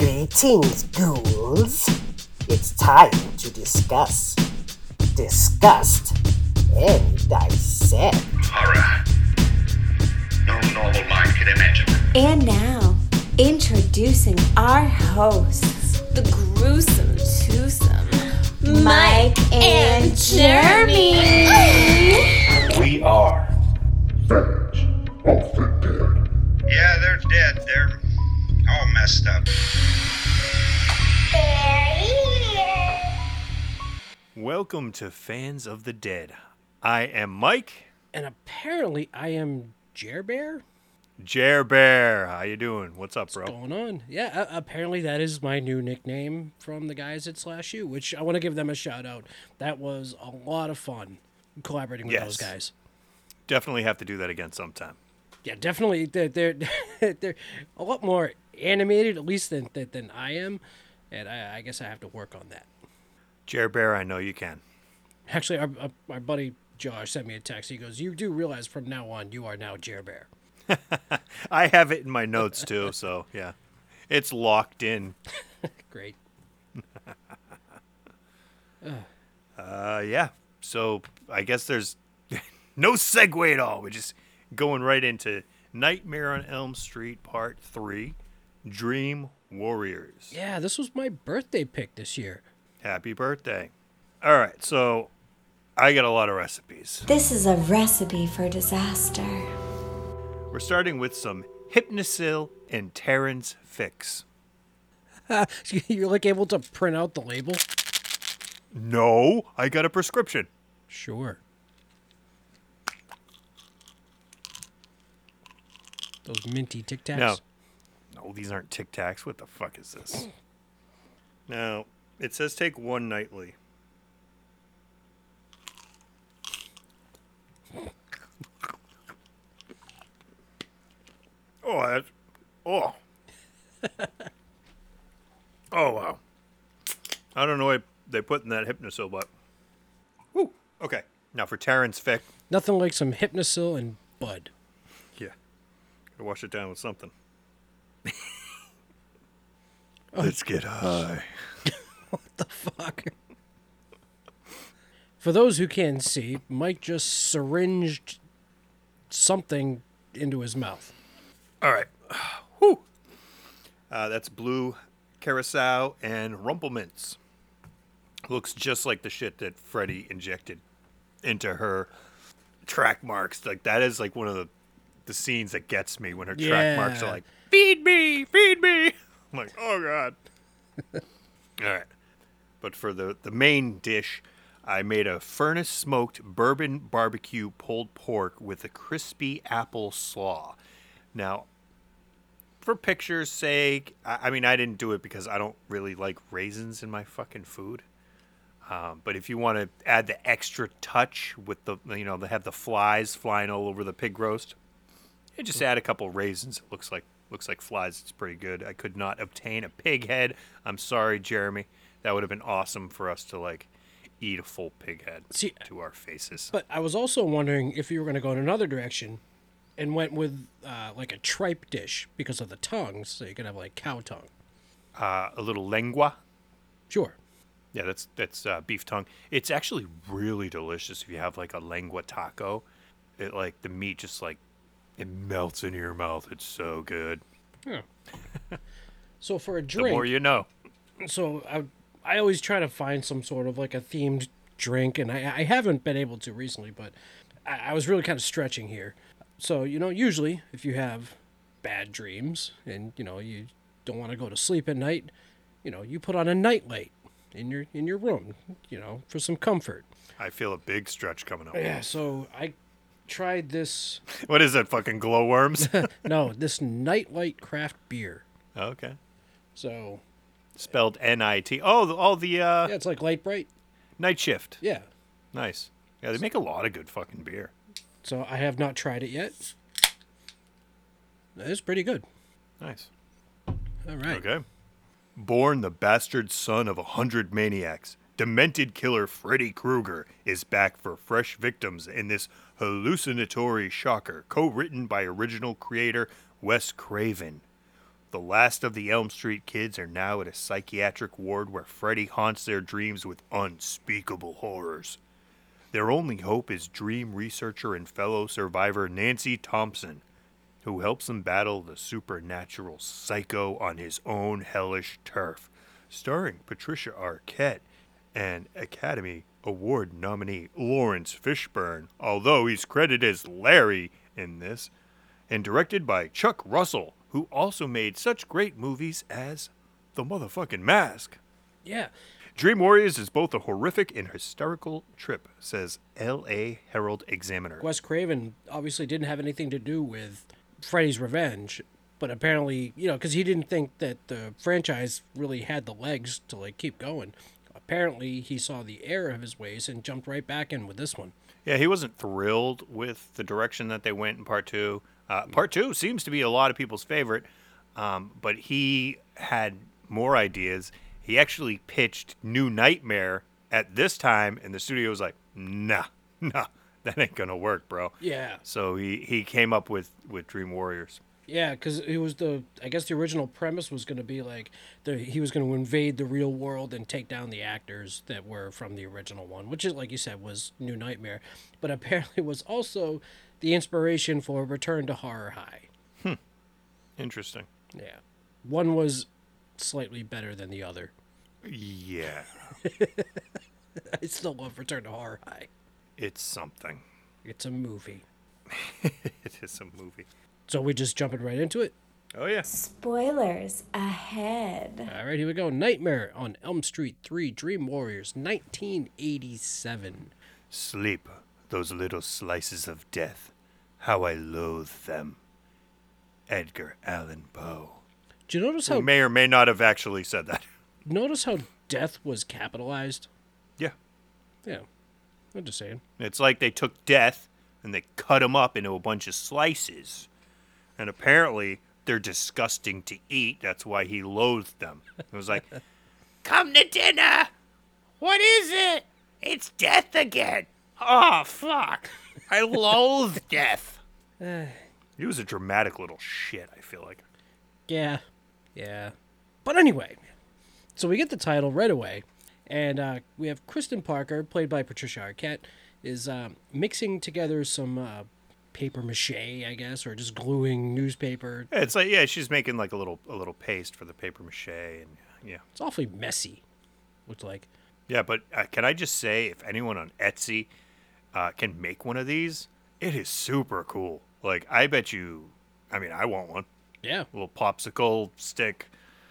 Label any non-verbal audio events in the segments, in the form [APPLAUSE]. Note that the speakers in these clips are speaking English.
Greetings, ghouls. It's time to discuss, disgust, and dissect. Horror. No normal mind can imagine. And now, introducing our hosts, the gruesome twosome, Mike and Jeremy. We are. Fans of the Dead. Yeah, they're dead. They're all messed up. Welcome to Fans of the Dead. I am Mike and apparently I am Jer Bear. Jer Bear. How you doing? What's up, bro? What's going on? Yeah, uh, apparently that is my new nickname from the guys at Slash U, which I want to give them a shout out. That was a lot of fun collaborating with Yes. those guys. Definitely have to do that again sometime. Yeah, definitely. They're they're, [LAUGHS] they're a lot more animated, at least than than, than I am, and I, I guess I have to work on that. Jer Bear, I know you can. Actually, our, our, our buddy Josh sent me a text. He goes, "You do realize from now on you are now Jer Bear." [LAUGHS] I have it in my notes too, so yeah. It's locked in. [LAUGHS] Great. [LAUGHS] Uh yeah. So I guess there's no segue at all. We're just going right into Nightmare on Elm Street Part 3 Dream Warriors. Yeah, this was my birthday pick this year. Happy birthday. All right, so I got a lot of recipes. This is a recipe for disaster. We're starting with some Hypnocil and Taryn's Fix. [LAUGHS] You're like able to print out the label? No, I got a prescription. Sure. Those minty Tic Tacs. No. No, these aren't Tic Tacs. What the fuck is this? Now, it says take one nightly. Oh, that's. Oh. [LAUGHS] oh, wow. I don't know what they put in that Hypnocil, but. Woo. Okay. Now for Taryn's Fix. Nothing like some Hypnocil and Bud. Yeah. Gotta wash it down with something. [LAUGHS] Let's get high. [LAUGHS] What the fuck. For those who can't see, Mike just syringed something into his mouth. All right. [SIGHS] Whew. Uh, that's blue curaçao and Rumple Minze. Looks just like the shit that Freddy injected into her track marks. Like that is like one of the the scenes that gets me when her track marks are Yeah. like, "Feed me, feed me." I'm like, "Oh god." [LAUGHS] All right. But for the the main dish, I made a furnace smoked bourbon barbecue pulled pork with a crispy apple slaw. Now, for pictures' sake, I, I mean, I didn't do it because I don't really like raisins in my fucking food. Um, but if you want to add the extra touch with the, you know, they have the flies flying all over the pig roast, you just add a couple raisins. It looks like looks like flies. It's pretty good. I could not obtain a pig head. I'm sorry, Jeremy. That would have been awesome for us to like eat a full pig head See, to our faces. But I was also wondering if you were going to go in another direction and went with uh, like a tripe dish because of the tongues, so you could have like cow tongue. Uh, a little lengua. Sure. Yeah, that's that's uh, beef tongue. It's actually really delicious if you have like a lengua taco. It like the meat just like it melts in your mouth. It's so good. [LAUGHS] So for a drink, The drink, more you know. so I I always try to find some sort of like a themed drink, and I I haven't been able to recently, but I, I was really kind of stretching here. So you know, usually if you have bad dreams and you know you don't want to go to sleep at night, you know you put on a nightlight in your in your room, you know, for some comfort. I feel a big stretch coming up. Yeah. So I tried this. [LAUGHS] What is it? Fucking glowworms? [LAUGHS] [LAUGHS] No, this nightlight craft beer. okay. So Spelled N I T. Oh, the, oh, the uh, yeah, it's like Lite-Brite. night shift. Yeah. Nice. Yeah, they make a lot of good fucking beer. So I have not tried it yet. It's pretty good. Nice. All right. Okay. Born the bastard son of a hundred maniacs, demented killer Freddy Krueger is back for fresh victims in this hallucinatory shocker, co written by original creator Wes Craven. The last of the Elm Street kids are now at a psychiatric ward where Freddy haunts their dreams with unspeakable horrors. Their only hope is dream researcher and fellow survivor Nancy Thompson, who helps them battle the supernatural psycho on his own hellish turf. Starring Patricia Arquette and Academy Award nominee Laurence Fishburne, although he's credited as Larry in this, and directed by Chuck Russell, who also made such great movies as The Motherfucking Mask. Yeah. Dream Warriors is both a horrific and hysterical trip, says L.A. Herald Examiner. Wes Craven obviously didn't have anything to do with Freddy's Revenge, but apparently, you know, because he didn't think that the franchise really had the legs to like keep going. Apparently, he saw the error of his ways and jumped right back in with this one. Yeah, he wasn't thrilled with the direction that they went in part two. Uh, part two seems to be a lot of people's favorite, um, but he had more ideas. He actually pitched New Nightmare at this time, and the studio was like, nah, [LAUGHS] nah, that ain't gonna work, bro. Yeah. So he, he came up with, with Dream Warriors. Yeah, because it was the I guess the original premise was going to be like the he was going to invade the real world and take down the actors that were from the original one, which is like you said was New Nightmare, but [LAUGHS] apparently was also the inspiration for Return to Horror High. Hmm. Interesting. Yeah, one was slightly better than the other. Yeah, [LAUGHS] I still love Return to Horror High. it's something. It's a movie. [LAUGHS] it is a movie. So we just jumping right into it. Oh, yeah. Spoilers ahead. All right, here we go. Nightmare on Elm Street 3 Dream Warriors 1987. Sleep, those little slices of death. How I loathe them. Edgar Allan Poe. Do you notice Who how may or may not have actually said that. notice how death was capitalized? Yeah. Yeah. I'm just saying. It's like they took death and they cut him up into a bunch of slices. And apparently they're disgusting to eat. That's why he loathed them. It was like, [LAUGHS] Come to dinner! What is it? It's death again. Oh, fuck. I loathe [LAUGHS] death. he was a dramatic little shit, I feel like. Yeah. Yeah. But anyway, so we get the title right away. And uh, we have Kristen Parker, played by Patricia Arquette, is um, mixing together some uh, paper mache, I guess, or just gluing newspaper. Yeah, it's like yeah, she's making like a little a little paste for the paper mache and yeah. It's awfully messy, looks like. Yeah, but uh, can I just say, if anyone on Etsy uh, can make one of these, it is super cool. Like, I bet you, I mean, I want one. Yeah. little popsicle stick.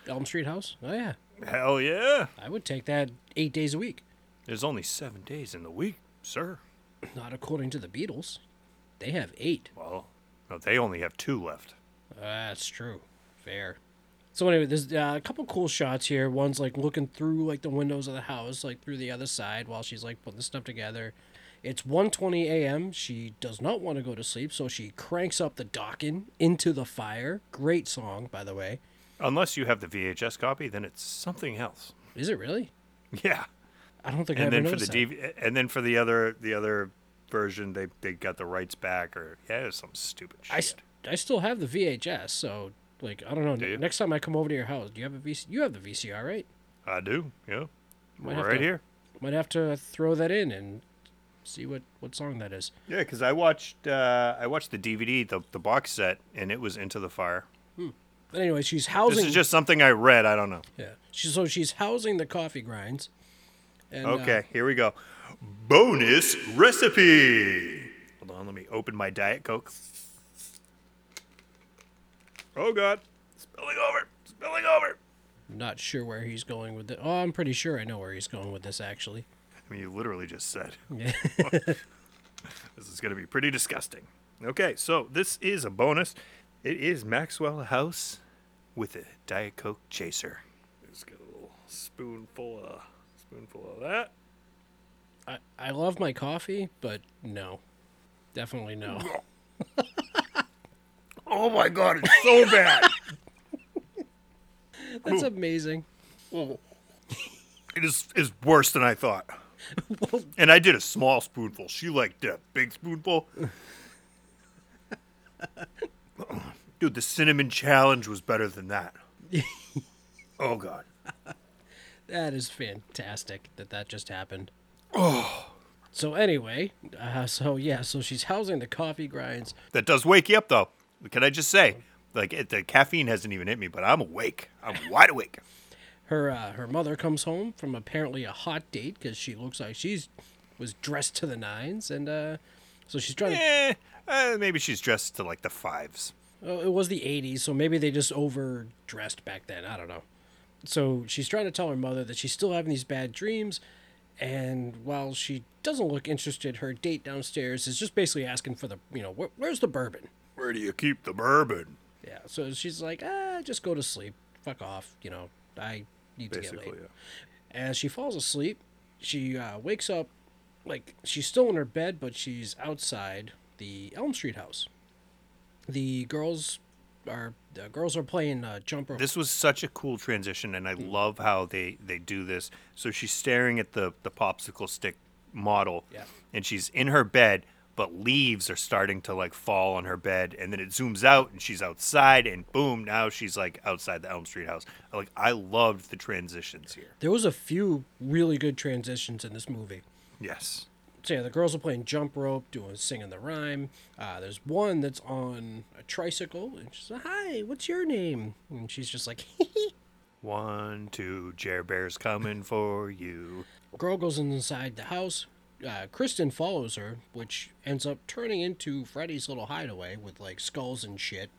Elm Street House? Oh, yeah. Hell yeah. I would take that eight days a week. There's only seven days in the week, sir. Not according to the Beatles. They have eight. Well, no, they only have two left. That's true. Fair. So anyway, there's uh, a couple cool shots here. One's like looking through like the windows of the house, like through the other side, while she's like putting the stuff together. It's 1:20 a.m. She does not want to go to sleep, so she cranks up the Dokken into the fire. Great song, by the way. Unless you have the VHS copy, then it's something else. Is it really? Yeah. I don't think I And ever noticed. And then for the. DV- and then for the other the other version, they they got the rights back, or yeah, it was some stupid shit. I, I still have the VHS, so like I don't know. Do? Next time I come over to your house, do you have a VC? You have the VCR, right? I do. Yeah. Might right to- here. Might have to throw that in and see what what song that is. Yeah, because I watched uh, I watched the DVD, the the box set, and it was Into the Fire. But anyway, she's housing. This is just something I read. I don't know. yeah. She, so she's housing the coffee grinds. And, uh, Okay, here we go. Bonus recipe. Hold on, let me open my Diet Coke. Oh God, spilling over, spilling over. not sure where he's going with it. Oh, I'm pretty sure I know where he's going with this actually. I mean, you literally just said [LAUGHS] this is going to be pretty disgusting. Okay, so this is a bonus. It is Maxwell House with a Diet Coke chaser. Just get a little spoonful of spoonful of that. I, I love my coffee, but no. Definitely no. [LAUGHS] Oh my God, it's so bad. [LAUGHS] That's amazing. It is is worse than I thought. [LAUGHS] And I did a small spoonful. She liked a big spoonful. Dude, the cinnamon challenge was better than that. oh god. That is fantastic that that just happened. Oh. So anyway, uh, so yeah, so she's housing the coffee grinds. That does wake you up though. Can I just say, like it, the caffeine hasn't even hit me, but I'm awake. I'm wide awake. Her uh, her mother comes home from apparently a hot date because she looks like she's was dressed to the nines, and uh, so she's trying to. Eh, uh, maybe she's dressed to like the fives. Oh, it was the '80s, so maybe they just overdressed back then. I don't know. So she's trying to tell her mother that she's still having these bad dreams, and while she doesn't look interested, her date downstairs is just basically asking for the, you know, where, where's the bourbon? Where do you keep the bourbon? Yeah. So she's like, ah, just go to sleep. Fuck off. You know, I need to get Basically, laid. yeah. As she falls asleep, she uh, wakes up, like she's still in her bed, but she's outside the Elm Street house. The girls are the girls are playing uh, jump rope. This was such a cool transition, and I love how they they do this. So she's staring at the the popsicle stick model, Yeah. and she's in her bed, but leaves are starting to like fall on her bed, and then it zooms out, and she's outside, and boom, now she's like outside the Elm Street house. Like I loved the transitions here. There was a few really good transitions in this movie. Yes. So yeah, the girls are playing jump rope, doing singing the rhyme. Uh, there's one that's on a tricycle, and she's like, "Hi, what's your name?" And she's just like, [LAUGHS] One, two, Jer Bear's coming for you. Girl goes inside the house. Uh, Kristen follows her, which ends up turning into Freddy's little hideaway with like skulls and shit,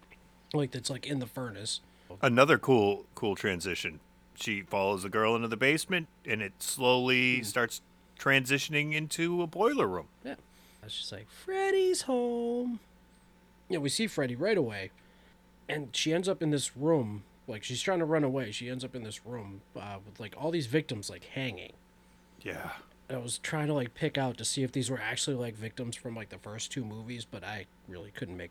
like that's like in the furnace. Another cool cool transition. She follows the girl into the basement, and it slowly starts transitioning into a boiler room. Yeah, it's just like Freddy's home. Yeah, we see Freddy right away, and she ends up in this room. Like she's trying to run away. She ends up in this room uh, with like all these victims like hanging. Yeah. And I was trying to like pick out to see if these were actually like victims from like the first two movies, but I really couldn't make.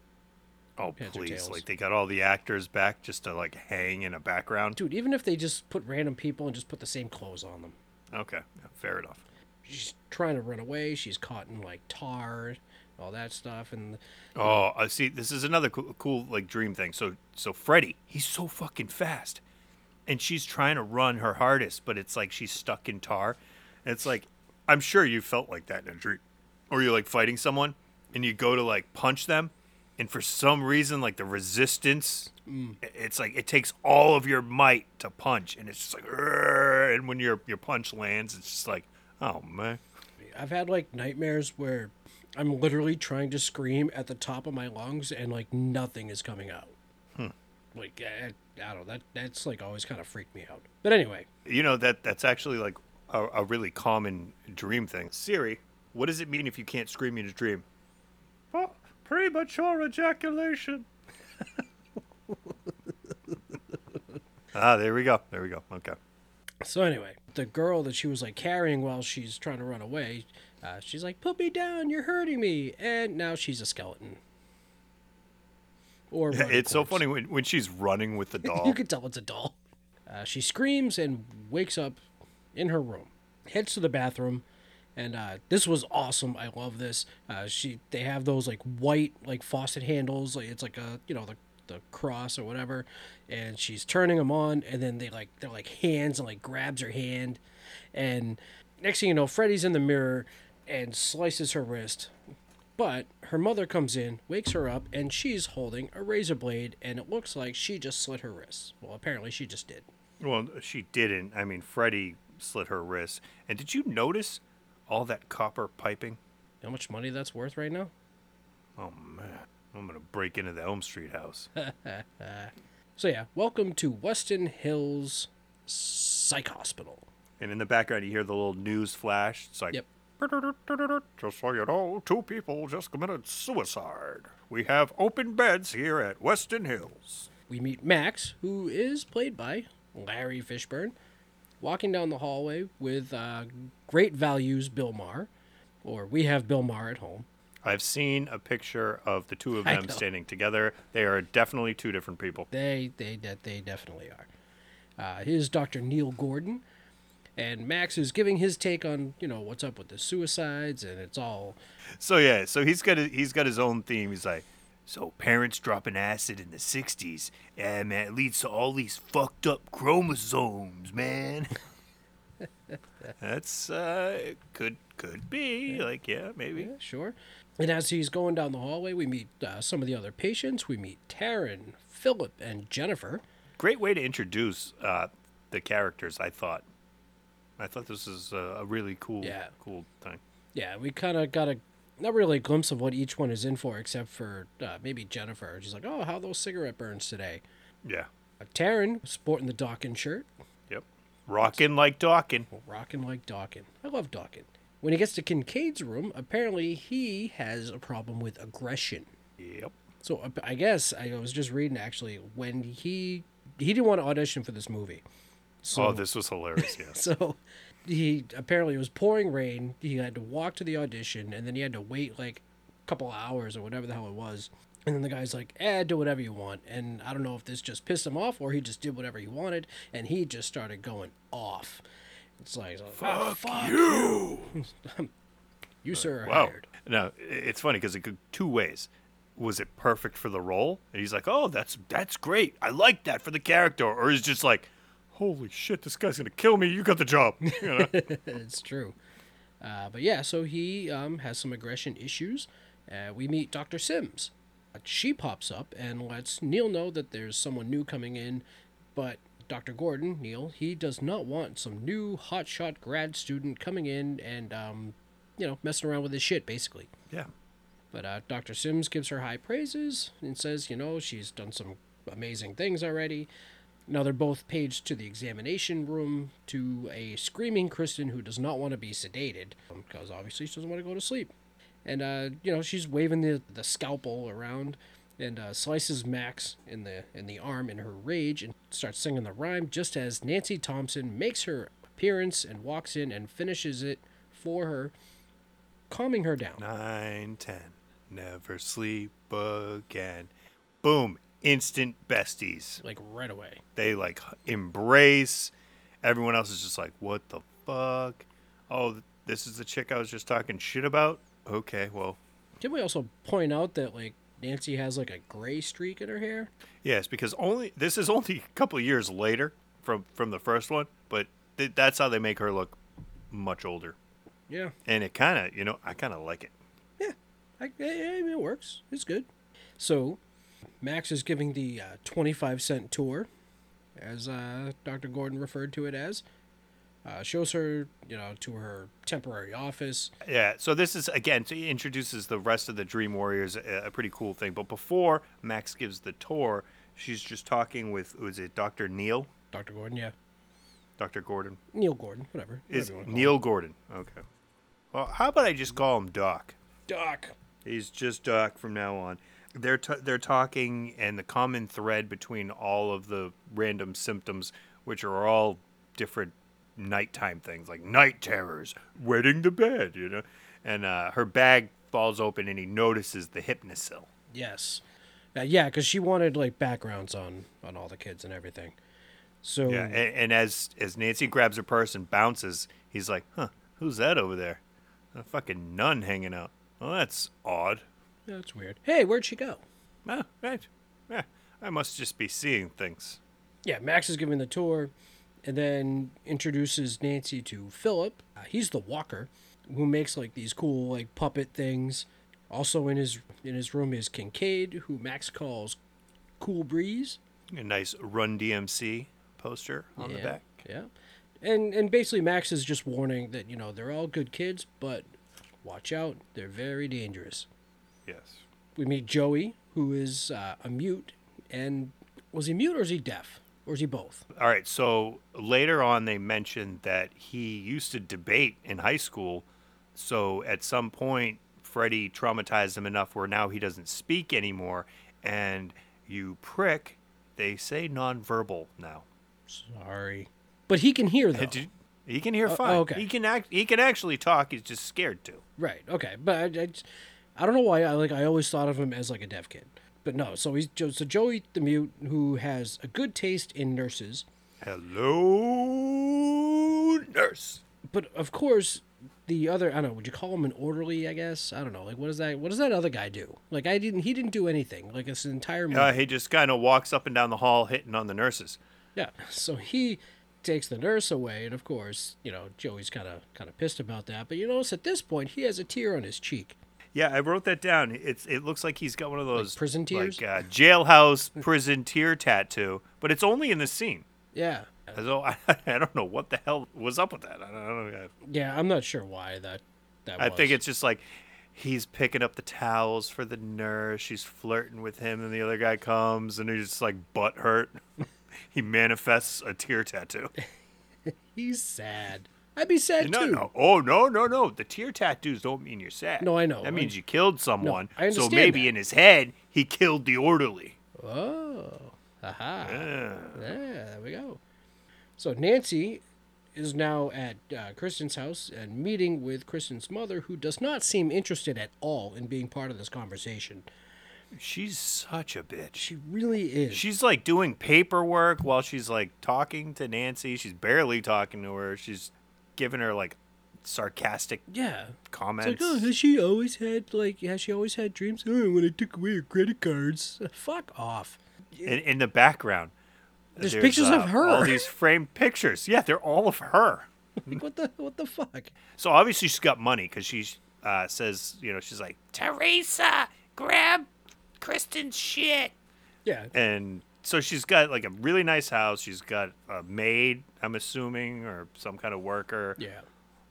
Oh please! Like they got all the actors back just to like hang in a background. Dude, even if they just put random people and just put the same clothes on them. Okay, yeah, fair enough. She's trying to run away. She's caught in like tar, all that stuff, and Oh, I see. This is another cool, cool like dream thing. So, so Freddy, he's so fucking fast, and she's trying to run her hardest, but it's like she's stuck in tar. And it's like, I'm sure you felt like that in a dream, or you're like fighting someone, and you go to like punch them, and for some reason, like the resistance, mm. i- it's like it takes all of your might to punch, and it's just like, and when your your punch lands, it's just like, oh man. I've had like nightmares where I'm literally trying to scream at the top of my lungs and like nothing is coming out. Like I, I don't know that that's like always kind of freaked me out. But anyway, You know that that's actually like a, a really common dream thing. Siri, what does it mean if you can't scream in a dream? Oh, premature ejaculation. [LAUGHS] ah, there we go. There we go. Okay. So anyway, the girl that she was like carrying while she's trying to run away, uh, she's like, "Put me down, you're hurting me," and now she's a skeleton. Or It's so funny when, when she's running with the [LAUGHS] doll. You can tell it's a doll. Uh, she screams and wakes up in her room, heads to the bathroom, and uh, this was awesome. I love this. Uh, she they have those like white like faucet handles, like it's like a you know the the cross or whatever, and she's turning them on, and then they like they're like hands and like grabs her hand, and next thing you know, Freddy's in the mirror and slices her wrist. But her mother comes in, wakes her up, and she's holding a razor blade, and it looks like she just slit her wrist. Well, apparently she just did. well, she didn't. I mean, Freddy slit her wrist. And did you notice all that copper piping? How much money that's worth right now? Oh man, I'm gonna break into the Elm Street house. [LAUGHS] So yeah, welcome to Westin Hills Psych Hospital. And in the background, you hear the little news flash. It's like, Yep. just so you know, two people just committed suicide. We have open beds here at Westin Hills. We meet Max, who is played by Larry Fishburne, walking down the hallway with uh, great values Bill Maher, or we have Bill Maher at home. I've seen a picture of the two of [LAUGHS] I them know. standing together. They are definitely two different people. They they de- they definitely are. Uh, here's Dr. Neil Gordon, and Max is giving his take on you know what's up with the suicides, and it's all So yeah, so he's got a, he's got his own theme. He's like, So parents dropping acid in the '60s, yeah, man, it leads to all these fucked up chromosomes, man. [LAUGHS] That's uh, could could be like yeah, maybe. Yeah, sure. And as he's going down the hallway, we meet uh, some of the other patients. We meet Taryn, Philip, and Jennifer. Great way to introduce uh, the characters. I thought. I thought this was a, really cool, Yeah. cool thing. Yeah, we kind of got a not really a glimpse of what each one is in for, except for uh, maybe Jennifer. She's like, "Oh, how those cigarette burns today?" Yeah. Uh, Taryn sporting the Dokken shirt, Yep. Rocking like Dokken. rocking like Dokken. I love Dokken. When he gets to Kincaid's room, apparently he has a problem with aggression. Yep. So uh, I guess I was just reading actually when he he didn't want to audition for this movie. So oh, this was hilarious. Yeah. [LAUGHS] so he apparently it was pouring rain. He had to walk to the audition and then he had to wait like a couple hours or whatever the hell it was. And then the guy's like, "Eh, do whatever you want." And I don't know if this just pissed him off or he just did whatever he wanted, and he just started going off. It's like, "Ah, fuck you, [LAUGHS] you sir are Wow. hired. No, it's funny because it could two ways. Was it perfect for the role? And he's like, "Oh, that's that's great. I like that for the character." Or he's just like, "Holy shit, this guy's gonna kill me. You got the job." [LAUGHS] You know? [LAUGHS] it's true. Uh, but yeah, so he um, has some aggression issues. Uh, we meet Dr. Sims. Uh, She pops up and lets Neil know that there's someone new coming in, but Dr. Gordon, Neil, he does not want some new hotshot grad student coming in and, um, you know, messing around with his shit, basically. yeah. But uh, Dr. Sims gives her high praises and says, you know, she's done some amazing things already. Now they're both paged to the examination room to a screaming Kristen who does not want to be sedated because obviously she doesn't want to go to sleep. And uh, you know she's waving the, the scalpel around and uh, slices Max in the in the arm in her rage and starts singing the rhyme just as Nancy Thompson makes her appearance and walks in and finishes it for her, calming her down. Nine, ten. Never sleep again. Boom. Instant besties. Like right away. They like embrace. Everyone else is just like, "What the fuck?" Oh, this is the chick I was just talking shit about. Okay, well, Can we also point out that like Nancy has like a gray streak in her hair? Yes, because only this is only a couple of years later from from the first one, but th- that's how they make her look much older, Yeah, and it kind of you know I kind of like it. I, I, I mean, it works. It's good. So, Max is giving the uh, twenty-five cent tour, as uh, Doctor Gordon referred to it as. Uh, shows her, you know, to her temporary office. Yeah, so this is again so introduces the rest of the Dream Warriors, a, a pretty cool thing. But before Max gives the tour, she's just talking with was it Doctor Neil, Doctor Gordon, yeah, Doctor Gordon Neil Gordon, whatever. is whatever Neil Gordon. Okay, well, how about I just call him Doc? Doc. He's just Doc from now on. They're t- they're talking, and the common thread between all of the random symptoms, which are all different nighttime things, like night terrors, wetting the bed, you know. And uh, her bag falls open, and he notices the Hypnocil. Yes, uh, yeah, because she wanted like backgrounds on on all the kids and everything. So Yeah, and, and as as Nancy grabs her purse and bounces, he's like, "Huh, who's that over there? A fucking nun hanging out. Well, that's odd. that's weird. Hey, where'd she go? Ah, right. Yeah, I must just be seeing things." yeah, Max is giving the tour, and then introduces Nancy to Philip. Uh, he's the walker, who makes like these cool like puppet things. Also in his in his room is Kincaid, who Max calls Cool Breeze. A nice Run DMC poster on the back. Yeah, and and basically Max is just warning that you know they're all good kids, but watch out, they're very dangerous. Yes. We meet Joey, who is uh, a mute, and was he mute or is he deaf or is he both? All right. So later on, they mentioned that he used to debate in high school. So at some point, Freddy traumatized him enough where now he doesn't speak anymore. And you prick, they say nonverbal now. Sorry, but he can hear though. [LAUGHS] He can hear Oh, fine. Oh, okay. He can act. He can actually talk. He's just scared to. Right. Okay. But I, I, I don't know why I like I always thought of him as like a deaf kid. But no. So he's so Joey the mute who has a good taste in nurses. Hello, nurse. But of course, the other I don't know, would you call him an orderly, I guess? I don't know. Like what does that what does that other guy do? Like I didn't he didn't do anything. Like this entire movie. Uh, he just kind of walks up and down the hall hitting on the nurses. Yeah. [LAUGHS] So he takes the nurse away and of course, you know, Joey's kinda kinda pissed about that. But you notice at this point he has a tear on his cheek. Yeah, I wrote that down. It's it looks like he's got one of those prison tears? like uh, jailhouse [LAUGHS] prison tear tattoo, but it's only in the scene. Yeah. So [LAUGHS] I, I don't know what the hell was up with that. I don't know. Yeah, I'm not sure why that that I was. think it's just like he's picking up the towels for the nurse. She's flirting with him, and the other guy comes, and he's just like butt hurt. [LAUGHS] he manifests a tear tattoo. he's sad. I'd be sad No, too. no, no. oh no, no, no. The tear tattoos don't mean you're sad. No, I know. That means you killed someone. No, I understand so maybe that. in his head he killed the orderly. Oh. Aha. Yeah. Yeah, there we go. So Nancy is now at uh, Kristen's house and meeting with Kristen's mother, who does not seem interested at all in being part of this conversation. She's such a bitch. She really is. She's like doing paperwork while she's like talking to Nancy. She's barely talking to her. She's giving her like sarcastic yeah. It's comments. like, oh, has she always had like, has she always had dreams? Oh, when I took away her credit cards. Fuck off. in, in the background. There's pictures of uh, her. All these framed pictures. Yeah, they're all of her. [LAUGHS] Like, what the what the fuck? So obviously she's got money because she uh, says, you know, she's like, Teresa, grab Kristen's shit. Yeah. And so she's got like a really nice house. She's got a maid, I'm assuming, or some kind of worker. Yeah.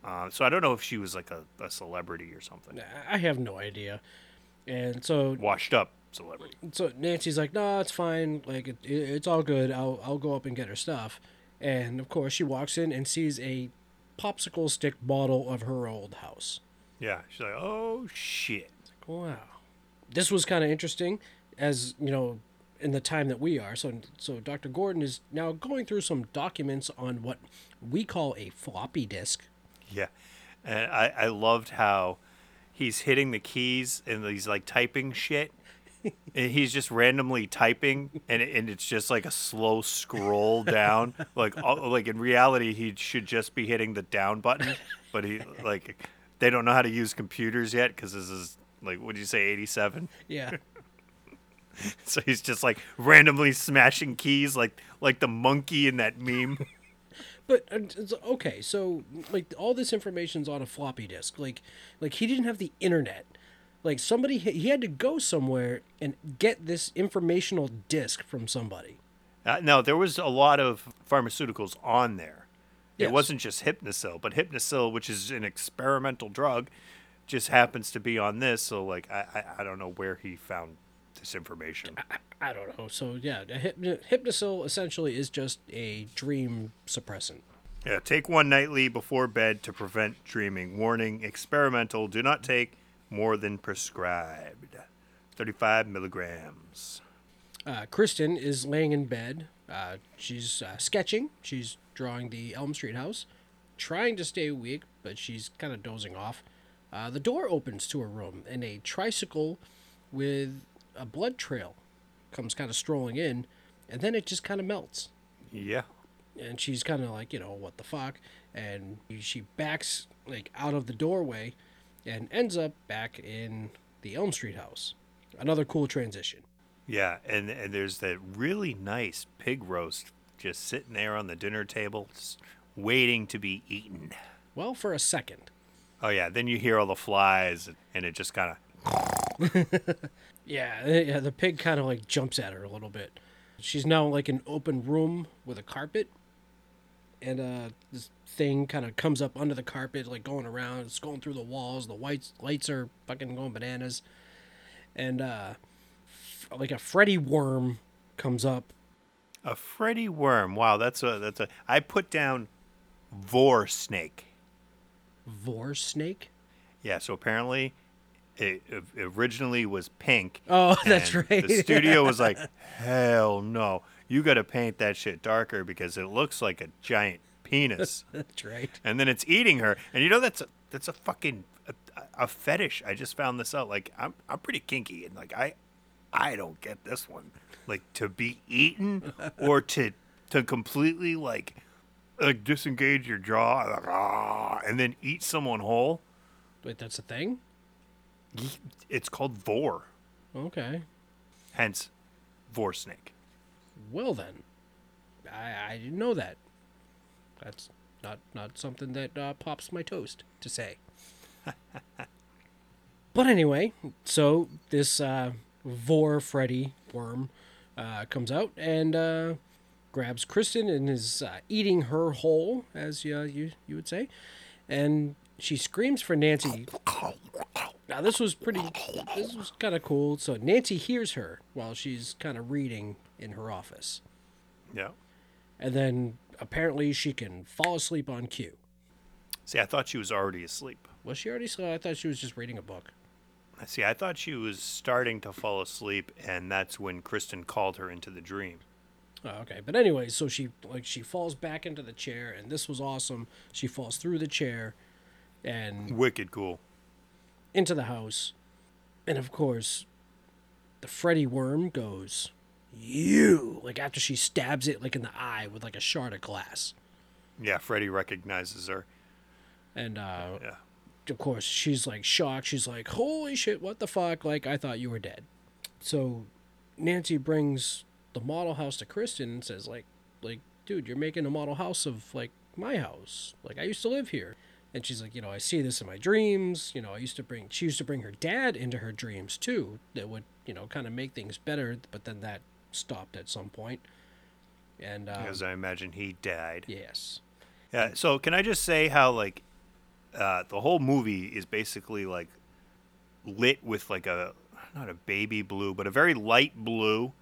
Uh, so I don't know if she was like a, a celebrity or something. I have no idea. And so Washed up celebrity. so Nancy's like, "No, it's fine. Like it, it, it's all good. I'll I'll go up and get her stuff." And of course, she walks in and sees a popsicle stick bottle of her old house. Yeah. She's like, oh shit. Wow. This was kind of interesting as, you know, in the time that we are. So so Dr. Gordon is now going through some documents on what we call a floppy disk. Yeah. And I, I loved how he's hitting the keys and he's like typing shit. [LAUGHS] and he's just randomly typing and, and it's just like a slow scroll [LAUGHS] down. like all, like in reality he should just be hitting the down button, but he like they don't know how to use computers yet cuz this is like what do you say 87? Yeah. [LAUGHS] [LAUGHS] So he's just like randomly smashing keys like like the monkey in that meme. [LAUGHS] But uh, okay, so like all this information's on a floppy disk. Like, like he didn't have the internet. Like somebody, he had to go somewhere and get this informational disk from somebody. Uh, no, there was a lot of pharmaceuticals on there. Yes. It wasn't just Hypnocil, but Hypnocil, which is an experimental drug, just happens to be on this. So, like, I, I, I don't know where he found this information. I don't know. So yeah, hypno- Hypnocil essentially is just a dream suppressant. Yeah, take one nightly before bed to prevent dreaming. Warning: experimental. Do not take more than prescribed. Thirty-five milligrams. Uh, Kristen is laying in bed. Uh, she's uh, sketching. She's drawing the Elm Street house, trying to stay awake, but she's kind of dozing off. Uh, the door opens to her room, and a tricycle with a blood trail comes kind of strolling in, and then it just kind of melts. Yeah. And she's kind of like, you know, what the fuck? And she backs like out of the doorway, and ends up back in the Elm Street house. Another cool transition. Yeah, and and there's that really nice pig roast just sitting there on the dinner table, waiting to be eaten. Well, for a second. Oh yeah, then you hear all the flies, and it just kind of [LAUGHS] Yeah, eh, yeah, the pig kind of like jumps at her a little bit. She's now like an open room with a carpet, and uh, this thing kind of comes up under the carpet, like going around. It's going through the walls. The white lights are fucking going bananas, and uh, f- like a Freddy worm comes up. a Freddy worm. Wow, that's a that's a. I put down vore snake. Vore snake. Yeah, so apparently, it, it originally was pink. Oh, [LAUGHS] that's right. The studio was like, [LAUGHS] hell no, you got to paint that shit darker because it looks like a giant penis. [LAUGHS] That's right. and then it's eating her. And you know that's a that's a fucking a, a fetish. I just found this out. Like I'm I'm pretty kinky, and like I I don't get this one. Like to be eaten or to to completely like like disengage your jaw and then eat someone whole. Wait, that's a thing? It's called vore, Okay. hence vore snake. Well then, I I didn't know that. That's not not something that uh, pops my toast to say. [LAUGHS] but anyway, so this uh, Vore Freddy worm uh, comes out and uh, grabs Kristen and is uh, eating her whole, as uh, you you would say, and she screams for Nancy. Now this was pretty. This was kind of cool. So Nancy hears her while she's kind of reading in her office, Yeah. and then apparently she can fall asleep on cue. See, I thought she was already asleep. Was she already asleep? I thought she was just reading a book. See, I thought she was starting to fall asleep, and that's when Kristen called her into the dream. Oh, okay, but anyway, so she like she falls back into the chair, and this was awesome. She falls through the chair, and Wicked cool. into the house, and of course, the Freddy worm goes, "You!" Like after she stabs it like in the eye with like a shard of glass, Yeah, Freddy recognizes her. and uh, Yeah. of course she's like shocked. She's like, "Holy shit! What the fuck? Like I thought you were dead." So Nancy brings the model house to Kristen and says, "Like, like, dude, you're making a model house of like my house. Like I used to live here." And she's like, you know, I see this in my dreams. You know, I used to bring, she used to bring her dad into her dreams too. That would, you know, kind of make things better. But then that stopped at some point. And uh, Because I imagine he died. yes, Yeah. So can I just say how like uh, the whole movie is basically like lit with like a not a baby blue, but a very light blue,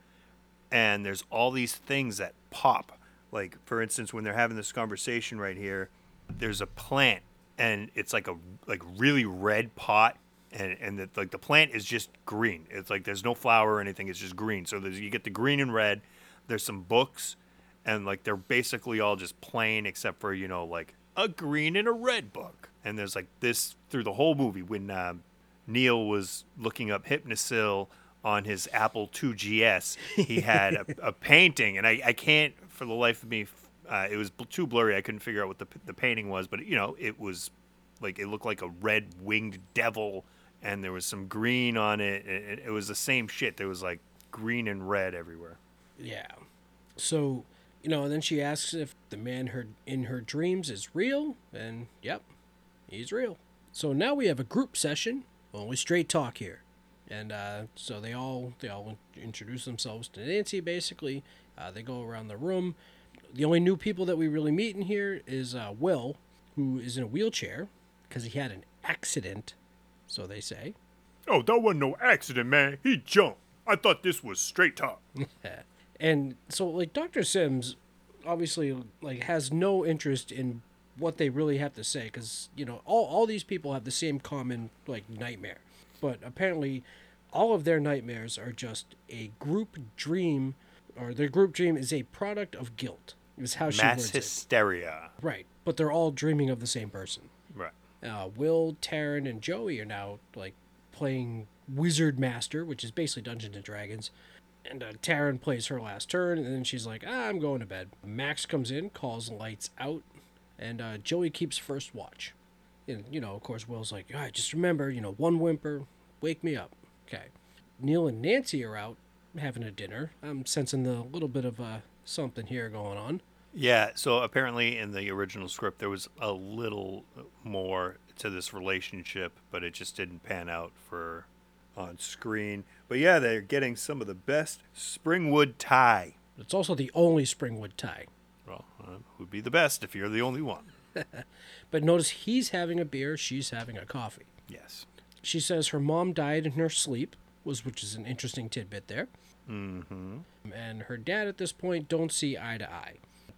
and there's all these things that pop. Like for instance, when they're having this conversation right here, there's a plant, and it's like a like really red pot. And, and the, like the plant is just green. It's like there's no flower or anything. It's just green. So you get the green and red. There's some books, and like they're basically all just plain except for you know like a green and a red book and there's like this through the whole movie when um, neil was looking up Hypnocil on his apple 2gs he had a, a painting and I, I can't for the life of me uh, it was bl- too blurry i couldn't figure out what the, the painting was but you know it was like it looked like a red winged devil and there was some green on it it, it was the same shit there was like green and red everywhere yeah. So, you know, and then she asks if the man her in her dreams is real, and yep, he's real. So now we have a group session, only straight talk here, and uh, so they all they all introduce themselves to Nancy. Basically, uh, they go around the room. The only new people that we really meet in here is uh, Will, who is in a wheelchair because he had an accident, so they say. oh that wasn't no accident man. He jumped. I thought this was straight talk. [LAUGHS] And so like dr sims obviously like has no interest in what they really have to say because you know all, all these people have the same common like nightmare. But apparently all of their nightmares are just a group dream or their group dream is a product of guilt is how she mass words it. hysteria right but they're all dreaming of the same person right uh, Will, Taryn, and Joey are now like playing Wizard Master, which is basically Dungeons and Dragons. And uh, Taryn plays her last turn, and then she's like, ah, "I'm going to bed." Max comes in, calls lights out, and uh, Joey keeps first watch. And you know, of course, Will's like, "All right, just remember, you know, one whimper, wake me up." Okay. Neil and Nancy are out having a dinner. I'm sensing a little bit of uh, something here going on. Yeah, so apparently in the original script there was a little more to this relationship, but it just didn't pan out for on screen. But yeah, they're getting some of the best Springwood Thai. It's also the only Springwood Thai. Well, uh, would be the best if you're the only one. [LAUGHS] But notice he's having a beer, she's having a coffee. Yes. She says her mom died in her sleep, was which is an interesting tidbit there. Mm-hmm. And her dad at this point don't see eye to eye.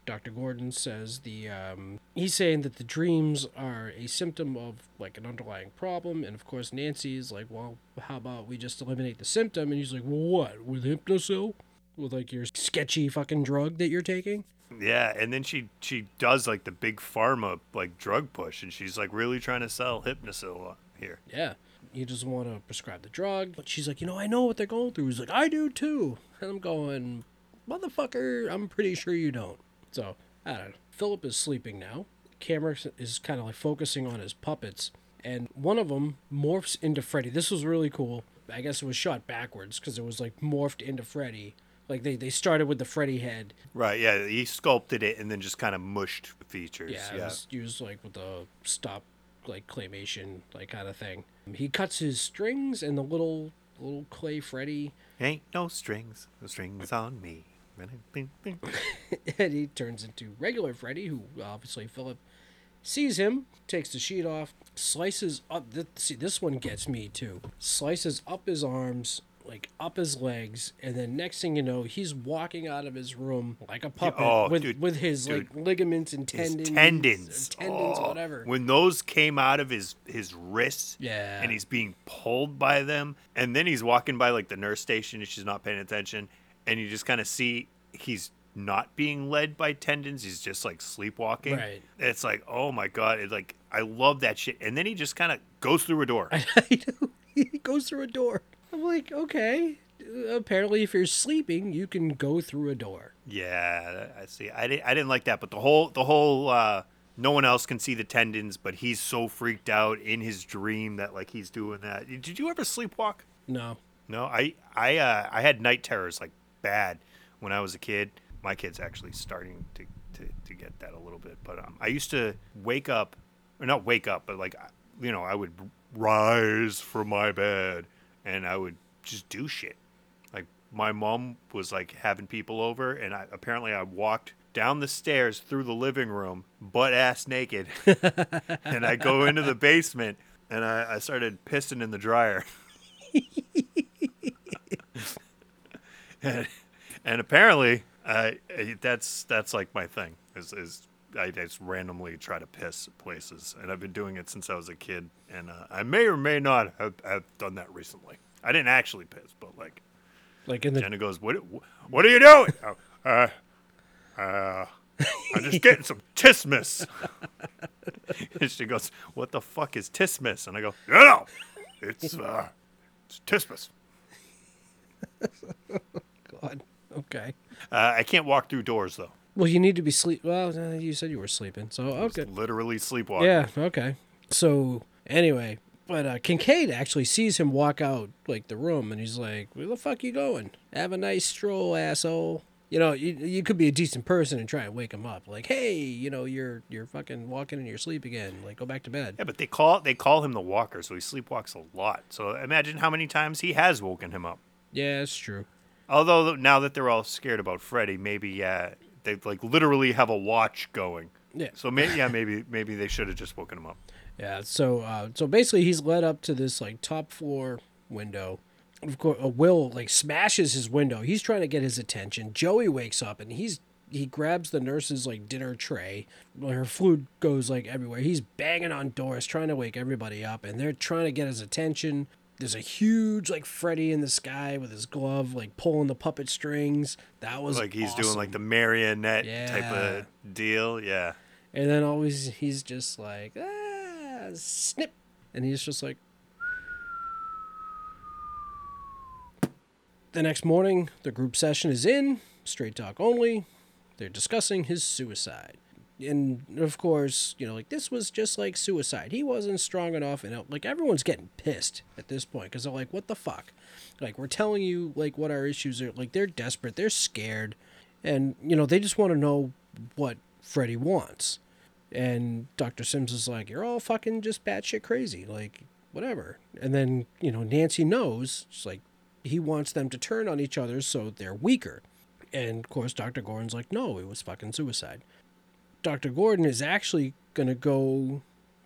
Dr. Gordon says the um, he's saying that the dreams are a symptom of like an underlying problem, and of course Nancy's like, well, how about we just eliminate the symptom? And he's like, well, what with Hypnocil? With like your sketchy fucking drug that you're taking? Yeah, and then she she does like the big pharma like drug push, and she's like really trying to sell Hypnocil here. Yeah. He doesn't want to prescribe the drug. But she's like, you know, I know what they're going through. He's like, I do too. And I'm going, motherfucker, I'm pretty sure you don't. So, I don't know. Philip is sleeping now. Camera is kind of like focusing on his puppets, and one of them morphs into Freddy. This was really cool. I guess it was shot backwards because it was like morphed into Freddy. Like they, they started with the Freddy head. Right, yeah, he sculpted it and then just kind of mushed features. Yeah, Yeah, it was used like with the stop like claymation like kind of thing. He cuts his strings and the little little clay Freddy Ain't no strings, no strings on me. [LAUGHS] and he turns into regular Freddy, who obviously Philip sees him, takes the sheet off, slices up. Th- see, this one gets me too. Slices up his arms, like up his legs, and then next thing you know, he's walking out of his room like a puppet oh, with dude, with his dude. like ligaments and His tendons, tendons, tendons, Oh, whatever. When those came out of his his wrists, Yeah. and he's being pulled by them, and then he's walking by like the nurse station, and she's not paying attention, and you just kind of see he's not being led by tendons. He's just like sleepwalking. Right. It's like, oh my god, it's like I love that shit. And then he just kind of goes through a door. [LAUGHS] [LAUGHS] He goes through a door. I'm like, okay. Uh, Apparently, if you're sleeping, you can go through a door. Yeah, I see. I didn't. I didn't like that, but the whole the whole uh, no one else can see the tendons, but he's so freaked out in his dream that like he's doing that. Did you ever sleepwalk? No. No, I I uh, I had night terrors like bad when I was a kid. My kid's actually starting to, to, to get that a little bit, but um, I used to wake up, or not wake up, but like you know I would rise from my bed and I would just do shit. Like my mom was like having people over, and I apparently I walked down the stairs through the living room, butt ass naked, [LAUGHS] and I go into the basement and I, I started pissing in the dryer. [LAUGHS] and, and apparently, uh, that's that's like my thing. Is, is I just randomly try to piss places, and I've been doing it since I was a kid. And uh, I may or may not have, have done that recently. I didn't actually piss, but like Like in the Jenna goes, "What? What are you doing?" Oh, uh, uh, I'm just getting some tismus. [LAUGHS] and she goes, "What the fuck is tismus?" And I go, "No, no, it's uh, it's tismus." [LAUGHS] God. Okay. Uh, I can't walk through doors though. Well, you need to be sleep. Well, uh, you said you were sleeping, so okay. Literally sleepwalking. Yeah. Okay. So anyway, but uh, Kincaid actually sees him walk out like the room, and he's like, "Where the fuck you going? Have a nice stroll, asshole." You know, you, you could be a decent person and try and wake him up. Like, hey, you know, you're you're fucking walking in your sleep again. Like, go back to bed. Yeah, but they call they call him the Walker, so he sleepwalks a lot. So imagine how many times he has woken him up. Yeah, it's true. Although now that they're all scared about Freddy, maybe yeah, they like literally have a watch going. Yeah. So maybe yeah, maybe maybe they should have just woken him up. Yeah. So uh, so basically, he's led up to this like top floor window. Of course, uh, Will like smashes his window. He's trying to get his attention. Joey wakes up and he's he grabs the nurse's like dinner tray. Her food goes like everywhere. He's banging on doors trying to wake everybody up, and they're trying to get his attention. There's a huge like Freddy in the sky with his glove like pulling the puppet strings. That was Like he's doing like the marionette type of deal. Yeah. And then always he's just like, ah, snip. And he's just like. The next morning, the group session is in, straight talk only. They're discussing his suicide. And of course, you know, like this was just like suicide. He wasn't strong enough. And uh, like everyone's getting pissed at this point because they're like, what the fuck? Like, we're telling you, like, what our issues are. Like, they're desperate, they're scared. And, you know, they just want to know what Freddy wants. And Dr. Simms is like, You're all fucking just batshit crazy. Like, whatever. And then, you know, Nancy knows, it's like, he wants them to turn on each other so they're weaker. And of course, Dr. Gordon's like, No, it was fucking suicide. Dr. Gordon is actually going to go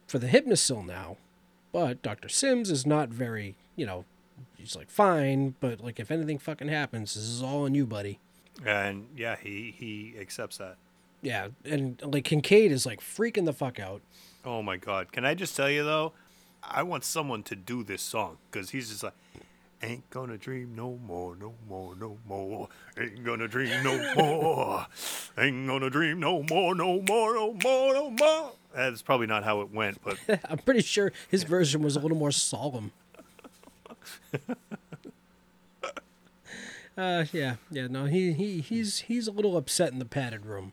for the Hypnocil now. But Dr. Simms is not very, you know, he's like, Fine, but like, if anything fucking happens, this is all on you, buddy. And yeah, he he accepts that. Yeah. And like, Kincaid is like freaking the fuck out. Oh my god. Can I just tell you though? I want someone to do this song cuz he's just like Ain't gonna dream no more, no more, no more. Ain't gonna dream no [LAUGHS] more. Ain't gonna dream no more, no more, no more, no more. That's probably not how it went, but [LAUGHS] I'm pretty sure his version was a little more solemn. [LAUGHS] uh, yeah, yeah, no, he, he he's he's a little upset in the padded room.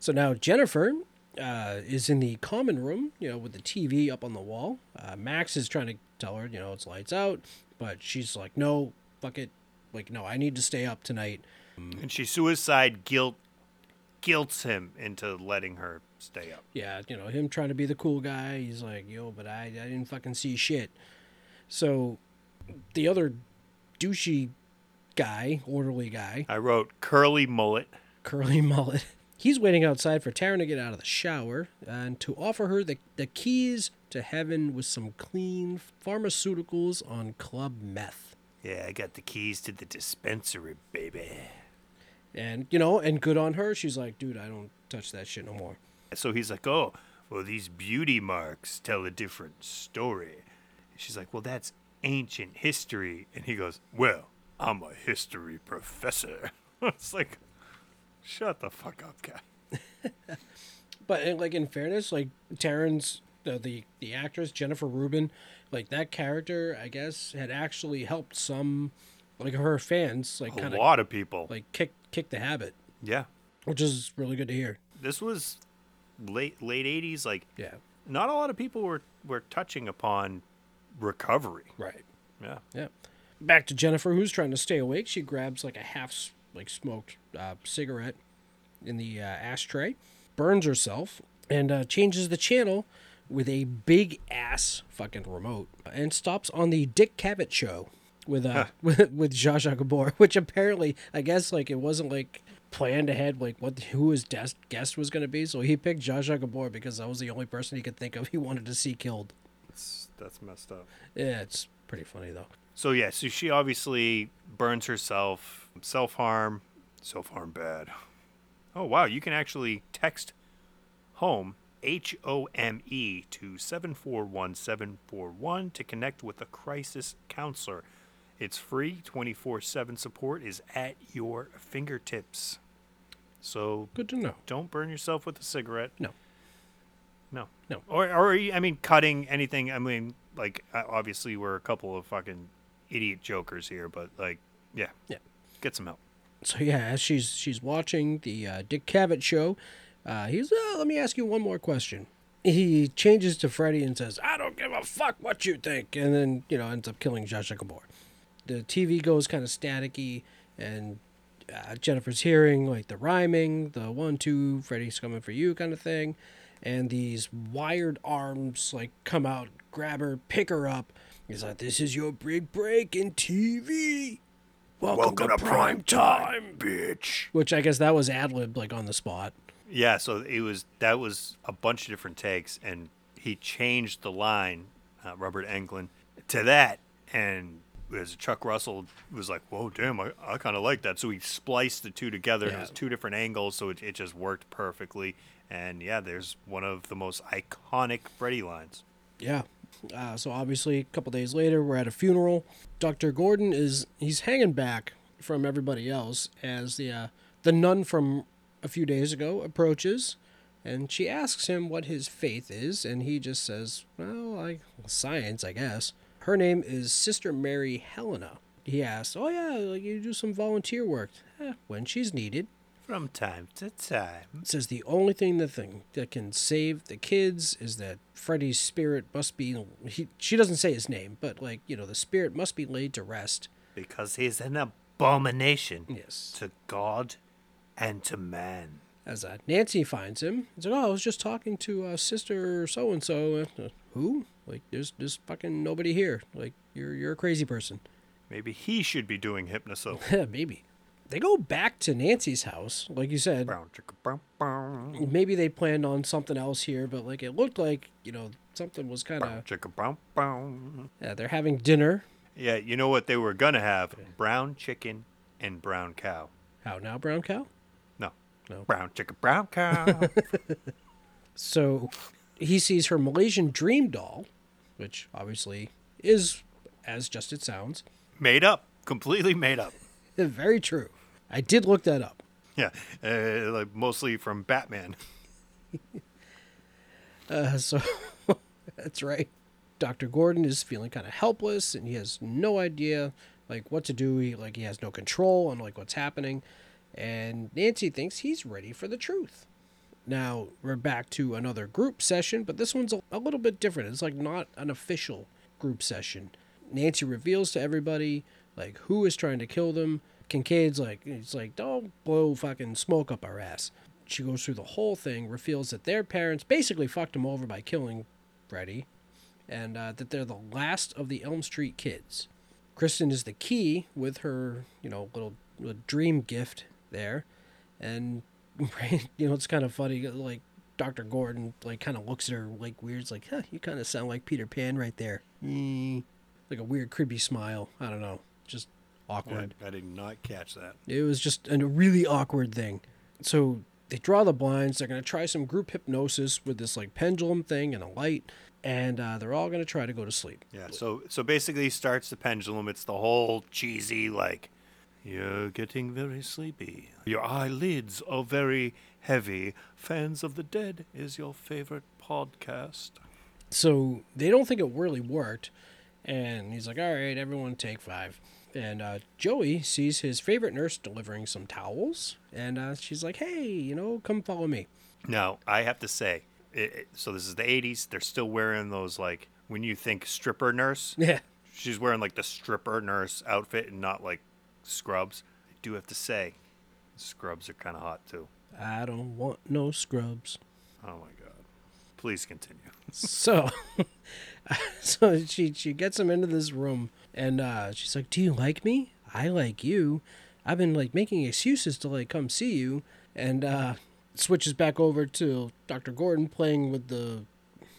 So now Jennifer uh, is in the common room, you know, with the TV up on the wall. Uh, Max is trying to tell her, you know, it's lights out, but she's like, no, fuck it. Like, no, I need to stay up tonight. And she suicide guilt guilts him into letting her stay up. Yeah, you know, him trying to be the cool guy. He's like, yo, but I, I didn't fucking see shit. So the other douchey guy, orderly guy, I wrote curly mullet. curly mullet. [LAUGHS] He's waiting outside for Taryn to get out of the shower and to offer her the, the keys to heaven with some clean pharmaceuticals on club meth. Yeah, I got the keys to the dispensary, baby. And, you know, and good on her. She's like, dude, I don't touch that shit no more. So he's like, "Oh, well, these beauty marks tell a different story." She's like, "Well, that's ancient history," and he goes, "Well, I'm a history professor." [LAUGHS] it's like, shut the fuck up, guy. [LAUGHS] But like in fairness, like Taryn's the, the the actress Jennifer Rubin, like that character, I guess, had actually helped some like her fans like A kind of lot of people. like kick kick the habit, yeah, which is really good to hear. this was late late '80s. Like, Yeah. not a lot of people were were touching upon recovery. Right. Yeah. Yeah. Back to Jennifer, who's trying to stay awake. She grabs like a half like smoked uh, cigarette in the uh, ashtray, burns herself, and uh, changes the channel with a big ass fucking remote, and stops on the Dick Cavett show with uh with, [LAUGHS] with Zsa Zsa Gabor, [LAUGHS] which apparently I guess like it wasn't like planned ahead like what who his des- guest was going to be. So he picked Zsa Zsa Gabor because that was the only person he could think of he wanted to see killed. That's, that's messed up. yeah it's pretty funny though. So yeah, so she obviously burns herself, self harm, self harm bad. Oh wow, you can actually text home H O M E to seven four one seven four one to connect with a crisis counselor. It's free, twenty four seven support is at your fingertips. So good to know don't burn yourself with a cigarette. no No. No. Or, or I mean, cutting anything. I mean, like, uh, obviously, we're a couple of fucking idiot jokers here, but, like, yeah. Yeah. Get some help. so yeah, as she's she's watching the uh, Dick Cavett show, uh, he's uh, let me ask you one more question. He changes to Freddy and says, "I don't give a fuck what you think," and then you know ends up killing Zsa Gabor. The TV goes kind of staticky, and uh, Jennifer's hearing like the rhyming, the one two, Freddy's coming for you kind of thing, and these wired arms like come out, grab her, pick her up. He's like, "This is your big break in TV." Welcome, to, prime time. bitch. Which I guess that was ad lib like on the spot. Yeah, so it was, that was a bunch of different takes, and he changed the line, uh, Robert Englund, to that, and as Chuck Russell was like, whoa, damn, I, I kind of like that. So he spliced the two together. and It Yeah. was two different angles, so it, it just worked perfectly. And yeah, there's one of the most iconic Freddy lines. Yeah. Uh, so obviously, a couple days later, we're at a funeral. Dr. Gordon is he's hanging back from everybody else as the uh, the nun from a few days ago approaches, and she asks him what his faith is, and he just says, "Well, I science, I guess." Her name is Sister Mary Helena. He asks, "Oh yeah, like you do some volunteer work eh, when she's needed." From time to time. Says the only thing that thing that can save the kids is that Freddy's spirit must be. He, she doesn't say his name, but like you know, the spirit must be laid to rest. Because he's an abomination Yes. to God and to man. As uh, Nancy finds him, it's like, oh, I was just talking to uh, sister so and so. Who? Like, there's there's fucking nobody here. Like, you're you're a crazy person. Maybe he should be doing Hypnocil. [LAUGHS] Maybe. They go back to Nancy's house, like you said. Brown chicka brown brown. Maybe they planned on something else here, but like it looked like you know something was kind of. chicka brown brown. Yeah, they're having dinner. Yeah, you know what they were gonna have? Brown chicken and brown cow. How now, brown cow? No. Brown chicken, brown cow. [LAUGHS] So he sees her Malaysian dream doll, which obviously is, as just it sounds, made up. Completely made up. [LAUGHS] very true. I did look that up. Yeah. Uh, like mostly from Batman. [LAUGHS] Uh, so that's right. Dr. Gordon is feeling kind of helpless and he has no idea like what to do. He like he has no control on like what's happening. And Nancy thinks he's ready for the truth. Now we're back to another group session, but this one's a, a little bit different. It's like not an official group session. Nancy reveals to everybody like who is trying to kill them. Kincaid's like he's like don't blow fucking smoke up our ass. She goes through the whole thing, reveals that their parents basically fucked them over by killing Freddy, and uh, that they're the last of the Elm Street kids. Kristen is the key with her, you know, little, little dream gift there, and [LAUGHS] you know it's kind of funny. Like Dr. Gordon, like kind of looks at her like weird. It's like, huh, you kind of sound like Peter Pan right there. Mm. Like a weird, creepy smile. I don't know, just awkward. I did not catch that. It was just a really awkward thing. So they draw the blinds. They're gonna try some group hypnosis with this like pendulum thing and a light, and uh, they're all gonna try to go to sleep. Yeah. So so basically, starts the pendulum. It's the whole cheesy like, you're getting very sleepy. Your eyelids are very heavy. Fans of the Dead is your favorite podcast. So they don't think it really worked, and he's like, "All right, everyone, take five. And uh, Joey sees his favorite nurse delivering some towels, and uh, she's like, "Hey, you know, come follow me." Now I have to say, it, so this is the '80s. They're still wearing those like when you think stripper nurse. Yeah, She's wearing like the stripper nurse outfit and not like scrubs. I do have to say, scrubs are kind of hot too. I don't want no scrubs. Oh my god. Please continue. so [LAUGHS] so she she gets him into this room and uh she's like do you like me i like you i've been like making excuses to like come see you and uh switches back over to dr gordon playing with the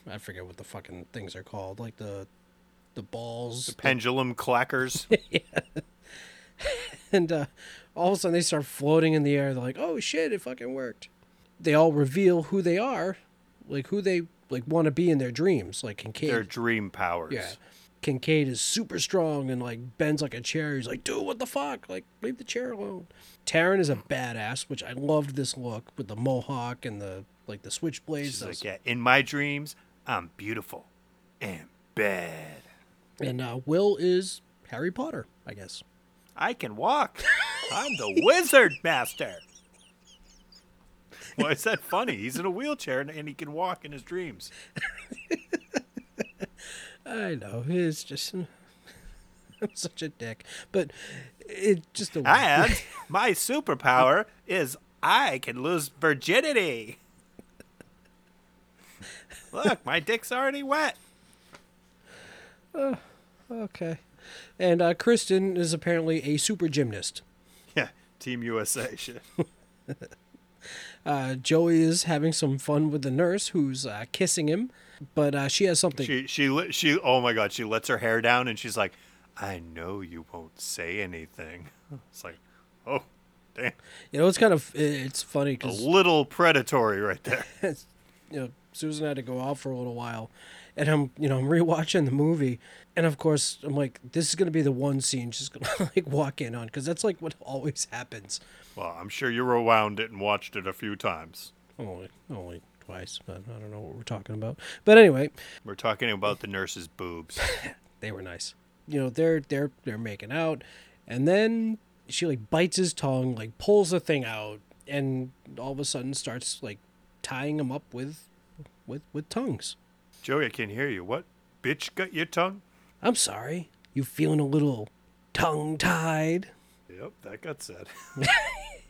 i forget what the fucking things are called like the the balls The Pendulum clackers. [LAUGHS] and uh all of a sudden they start floating in the air they're like oh shit it fucking worked they all reveal who they are like who they like want to be in their dreams like Kincaid. Their dream powers. Yeah. Kincaid is super strong and like bends like a chair. He's like, dude, what the fuck? Like, leave the chair alone. Taryn is a badass, which I loved this look with the mohawk and the like the switchblades. She's like, yeah, in my dreams, I'm beautiful and bad. And uh, Will is Harry Potter, I guess. I can walk. I'm the wizard master. Why is that funny? He's in a wheelchair and, and he can walk in his dreams. I know it's just [LAUGHS] I'm such a dick, but it just a And [LAUGHS] my superpower is I can lose virginity. Look, my dick's already wet. Oh, okay. And uh, Kristen is apparently a super gymnast. Yeah, Team USA shit. [LAUGHS] Uh, Joey is having some fun with the nurse who's uh, kissing him, but uh, she has something. She she li- she oh my god, she lets her hair down and she's like, "I know you won't say anything." [LAUGHS] It's like, "Oh, damn. You know, it's kind of it's funny A little predatory right there." [LAUGHS] you know Susan had to go out for a little while, and I'm you know I'm rewatching the movie, and of course I'm like this is gonna be the one scene she's gonna [LAUGHS] like walk in on because that's like what always happens. Well, I'm sure you rewound it and watched it a few times. Only only twice, but I don't know what we're talking about. But anyway, We're talking about the nurse's boobs. [LAUGHS] they were nice. You know, they're they're they're making out, and then she like bites his tongue, like pulls the thing out, and all of a sudden starts like tying him up with with with tongues. Joey, I can't hear you. What? Bitch got your tongue? I'm sorry, you feeling a little tongue tied? Yep, that got said. [LAUGHS]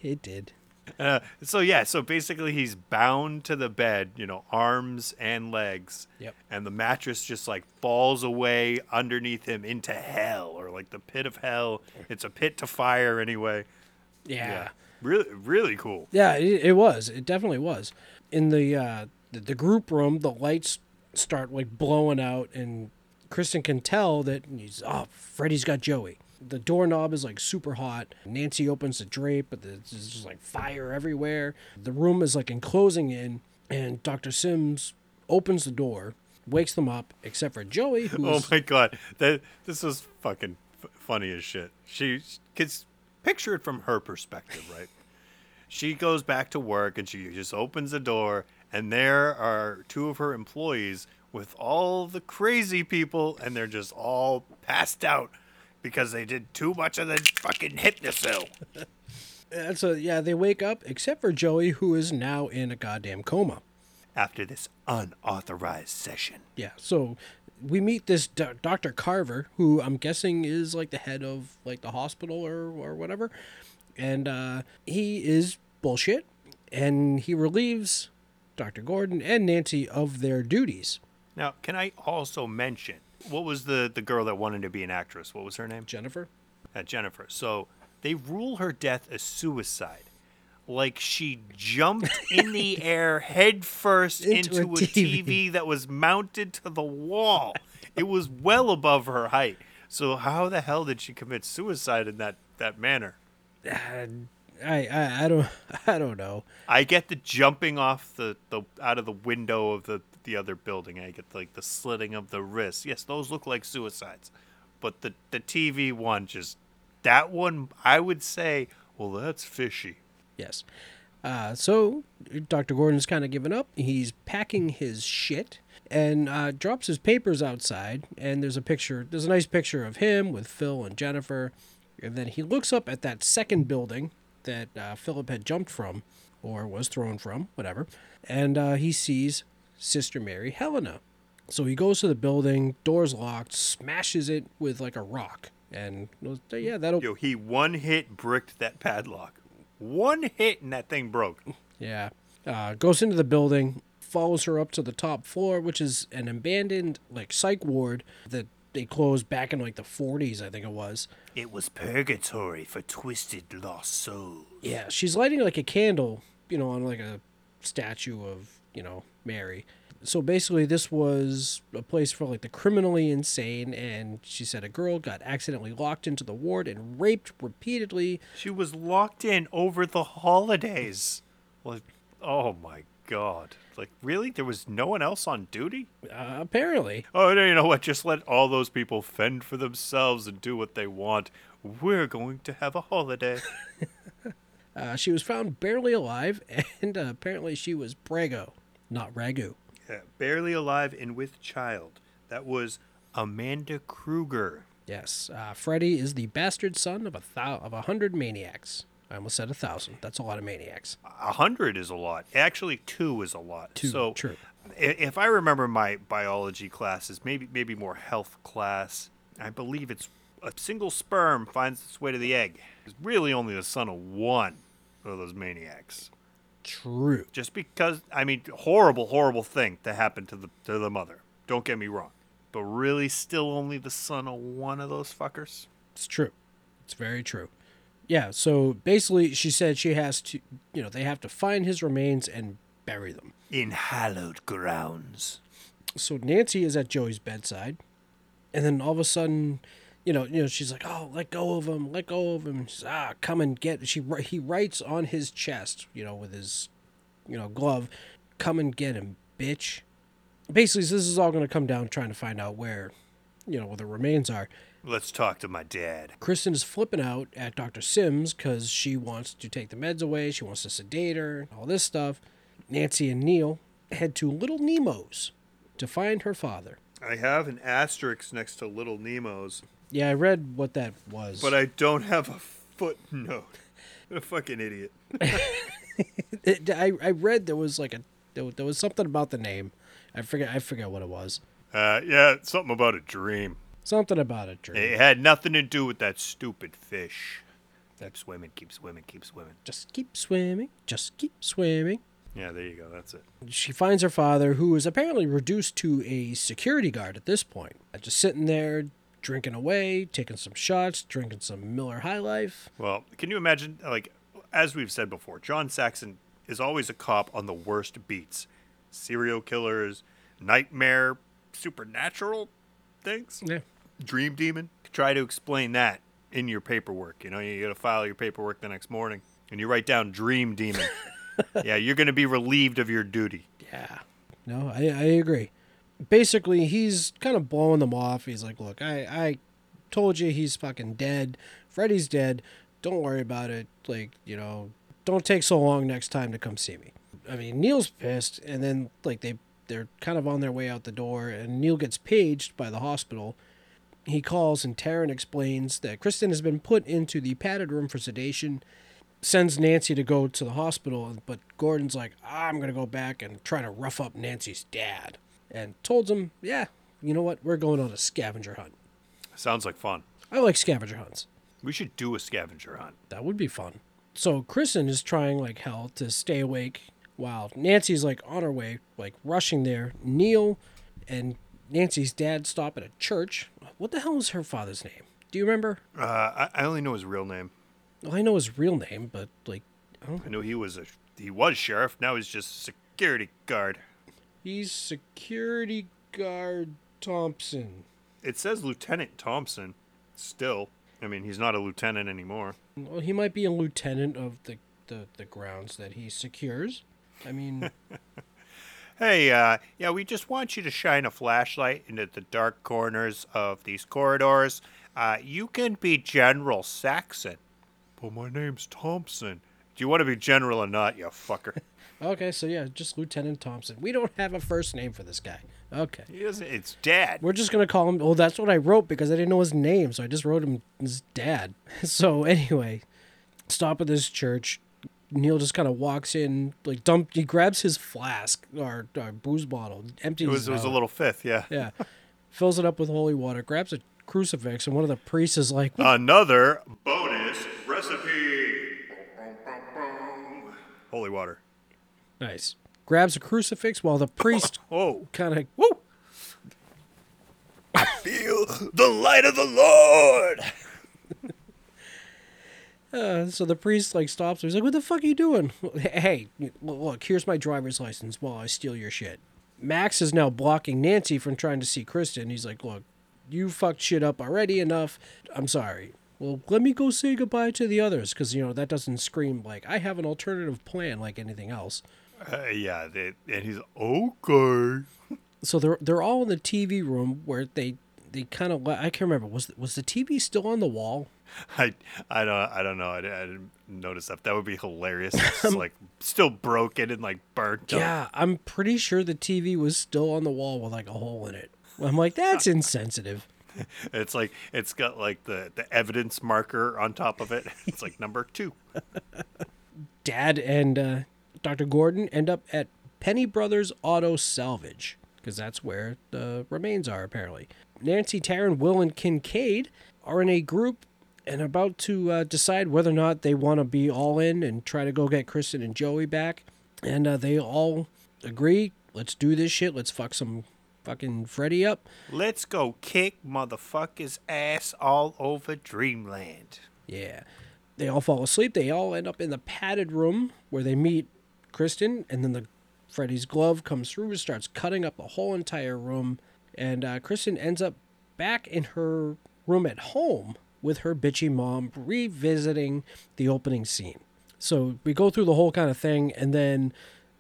It did. Uh, so yeah, so basically he's bound to the bed, you know, arms and legs. Yep. And the mattress just like falls away underneath him into hell or like the pit of hell. It's a pit to fire anyway. Yeah. Really really cool. Yeah, it, it was. It definitely was. In the, uh, the the group room, the lights start like blowing out, and Kristen can tell that he's oh, Freddy's got Joey. The doorknob is like super hot. Nancy opens the drape, but there's just like fire everywhere. The room is like enclosing in, and Dr. Simms opens the door, wakes them up, except for Joey, [LAUGHS] oh who's Oh my god. That this was fucking f- funny as shit. She cuz picture it from her perspective, right? [LAUGHS] She goes back to work and she just opens the door and there are two of her employees with all the crazy people and they're just all passed out because they did too much of the fucking Hypnocil. [LAUGHS] And so yeah, they wake up except for Joey, who is now in a goddamn coma. After this unauthorized session. Yeah, so we meet this do- Dr. Carver, who I'm guessing is like the head of like the hospital or or whatever, and uh, he is bullshit, and he relieves Dr. Gordon and Nancy of their duties. Now, can I also mention what was the the girl that wanted to be an actress? What was her name? Jennifer. Uh, Jennifer. So they rule her death a suicide. Like she jumped in the [LAUGHS] air headfirst Into into, a TV. TV. that was mounted to the wall. It was well above her height. So how the hell did she commit suicide in that, that manner? I, I I don't [LAUGHS] I don't know. I get the jumping off the, the out of the window of the, the other building. I get like the slitting of the wrist. Yes, those look like suicides. But the, the TV one just that one I would say, well that's fishy. Yes. Uh, so Dr. Gordon's kind of given up. He's packing his shit and uh, drops his papers outside. And there's a picture. There's a nice picture of him with Phil and Jennifer. And then he looks up at that second building that uh, Philip had jumped from, or was thrown from, whatever. And uh, he sees Sister Mary Helena. So he goes to the building. Door's locked. Smashes it with like a rock. And yeah, that'll Yo, he one hit bricked that padlock. One hit and that thing broke. Yeah. Uh, goes into the building, follows her up to the top floor, which is an abandoned like psych ward that they closed back in like the 40s, I think it was. It was purgatory for twisted lost souls. Yeah, she's lighting like a candle, you know, on like a statue of, you know, Mary. So basically, this was a place for like the criminally insane, and she said a girl got accidentally locked into the ward and raped repeatedly. She was locked in over the holidays. Like, oh my god. Like, really? There was no one else on duty? Uh, apparently, Oh, no, you know what? Just let all those people fend for themselves and do what they want. We're going to have a holiday. [LAUGHS] uh, she was found barely alive, [LAUGHS] and uh, apparently she was prego, not ragu. yeah, barely alive and with child. That was Amanda Krueger. Yes, uh, Freddy is the bastard son of a thou- of a hundred maniacs. I almost said a thousand. That's a lot of maniacs. A hundred is a lot. Actually, two is a lot. Two, so, true. if I remember my biology classes, maybe maybe more health class, I believe it's a single sperm finds its way to the egg. It's really only the son of one of those maniacs. True. Just because, I mean, horrible, horrible thing to happen to the to the mother. Don't get me wrong, but really, still only the son of one of those fuckers. It's true. It's very true. Yeah. So basically, she said she has to, you know, they have to find his remains and bury them. In hallowed grounds. So Nancy is at Joey's bedside, and then all of a sudden, you know, you know, she's like, "Oh, let go of him, let go of him." She's, ah, come and get. She he writes on his chest, you know, with his, you know, glove, "Come and get him, bitch." Basically, this is all going to come down trying to find out where, you know, where the remains are. Let's talk to my dad. Kristen is flipping out at Dr. Simms because she wants to take the meds away. She wants to sedate her, all this stuff. Nancy and Neil head to Little Nemo's to find her father. I have an asterisk next to Little Nemo's, Yeah, I read what that was. but I don't have a footnote. What a fucking idiot. [LAUGHS] It- I, I read there was like a there, there was something about the name. I forget I forget what it was. Uh, yeah, something about a dream. Something about a dream. It had nothing to do with that stupid fish. That swimming, keep swimming, keep swimming. Just keep swimming. Just keep swimming. Yeah, there you go. That's it. She finds her father, who is apparently reduced to a security guard at this point. Just sitting there, drinking away, taking some shots, drinking some Miller High Life. Well, can you imagine, like, as we've said before, John Saxon is always a cop on the worst beats serial killers, nightmare, supernatural things, Yeah. dream demon. Try to explain that in your paperwork. You know, you got to file your paperwork the next morning and you write down dream demon. [LAUGHS] yeah, you're going to be relieved of your duty. Yeah. No, I, I agree. Basically, he's kind of blowing them off. He's like, look, I, I told you he's fucking dead. Freddy's dead. Don't worry about it. Like, you know, don't take so long next time to come see me. I mean, Neil's pissed, and then, like, they, they're kind of on their way out the door, and Neil gets paged by the hospital. He calls, and Taryn explains that Kristen has been put into the padded room for sedation, sends Nancy to go to the hospital, but Gordon's like, I'm gonna go back and try to rough up Nancy's dad, and told them, yeah, you know what, we're going on a scavenger hunt. Sounds like fun. I like scavenger hunts. We should do a scavenger hunt. That would be fun. So Kristen is trying like hell to stay awake while Nancy's like on her way, like rushing there. Neil and Nancy's dad stop at a church. What the hell is her father's name? Do you remember? Uh, I, I only know his real name. Well, I know his real name, but like, I know he was a he was sheriff. Now he's just security guard. He's security guard Thompson. It says Lieutenant Thompson. Still, I mean, he's not a lieutenant anymore. Well, he might be a lieutenant of the the, the grounds that he secures. I mean, [LAUGHS] Hey, uh, yeah, we just want you to shine a flashlight into the dark corners of these corridors. Uh, you can be General Saxon. But my name's Thompson. Do you want to be general or not, you fucker? Okay, so yeah, just Lieutenant Thompson. We don't have a first name for this guy. Okay. he doesn't, it's Dad. We're just gonna call him. Well, that's what I wrote because I didn't know his name, so I just wrote him his dad. [LAUGHS] So anyway, stop at this church. Neil just kind of walks in, like dump. He grabs his flask or, or booze bottle, empties. It was, it it was a little fifth, yeah. [LAUGHS] Yeah, fills it up with holy water. Grabs a crucifix, and one of the priests is like, "What Another bonus recipe. Holy water. Nice." Grabs a crucifix while the priest [LAUGHS] Oh, kind of woo! I feel the light of the Lord. [LAUGHS] Uh, so the priest like stops. him. He's like, "What the fuck are you doing?" [LAUGHS] Hey, look, here's my driver's license while I steal your shit. Max is now blocking Nancy from trying to see Kristen. He's like, "Look, you fucked shit up already enough. I'm sorry. Well, let me go say goodbye to the others because you know that doesn't scream like I have an alternative plan like anything else." Uh, yeah, they, and he's okay. So they're they're all in the TV room where they they kind of I can't remember was was the TV still on the wall? I I don't I don't know. I, didn't- I didn't notice that. That would be hilarious. It's [LAUGHS] like still broken and like burnt. up. Yeah, I'm pretty sure the TV was still on the wall with like a hole in it. I'm like, that's [LAUGHS] insensitive. It's like it's got like the the evidence marker on top of it. It's like number two. [LAUGHS] Dad and uh, Dr. Gordon end up at Penny Brothers Auto Salvage because that's where the remains are apparently. Nancy, Taryn, Will, and Kincaid are in a group and about to uh, decide whether or not they want to be all in and try to go get Kristen and Joey back. And uh, they all agree, let's do this shit. Let's fuck some fucking Freddy up. Let's go kick motherfuckers ass all over Dreamland. Yeah. They all fall asleep. They all end up in the padded room where they meet Kristen, and then the Freddy's glove comes through and starts cutting up the whole entire room. And uh, Kristen ends up back in her room at home with her bitchy mom, revisiting the opening scene. So we go through the whole kind of thing, and then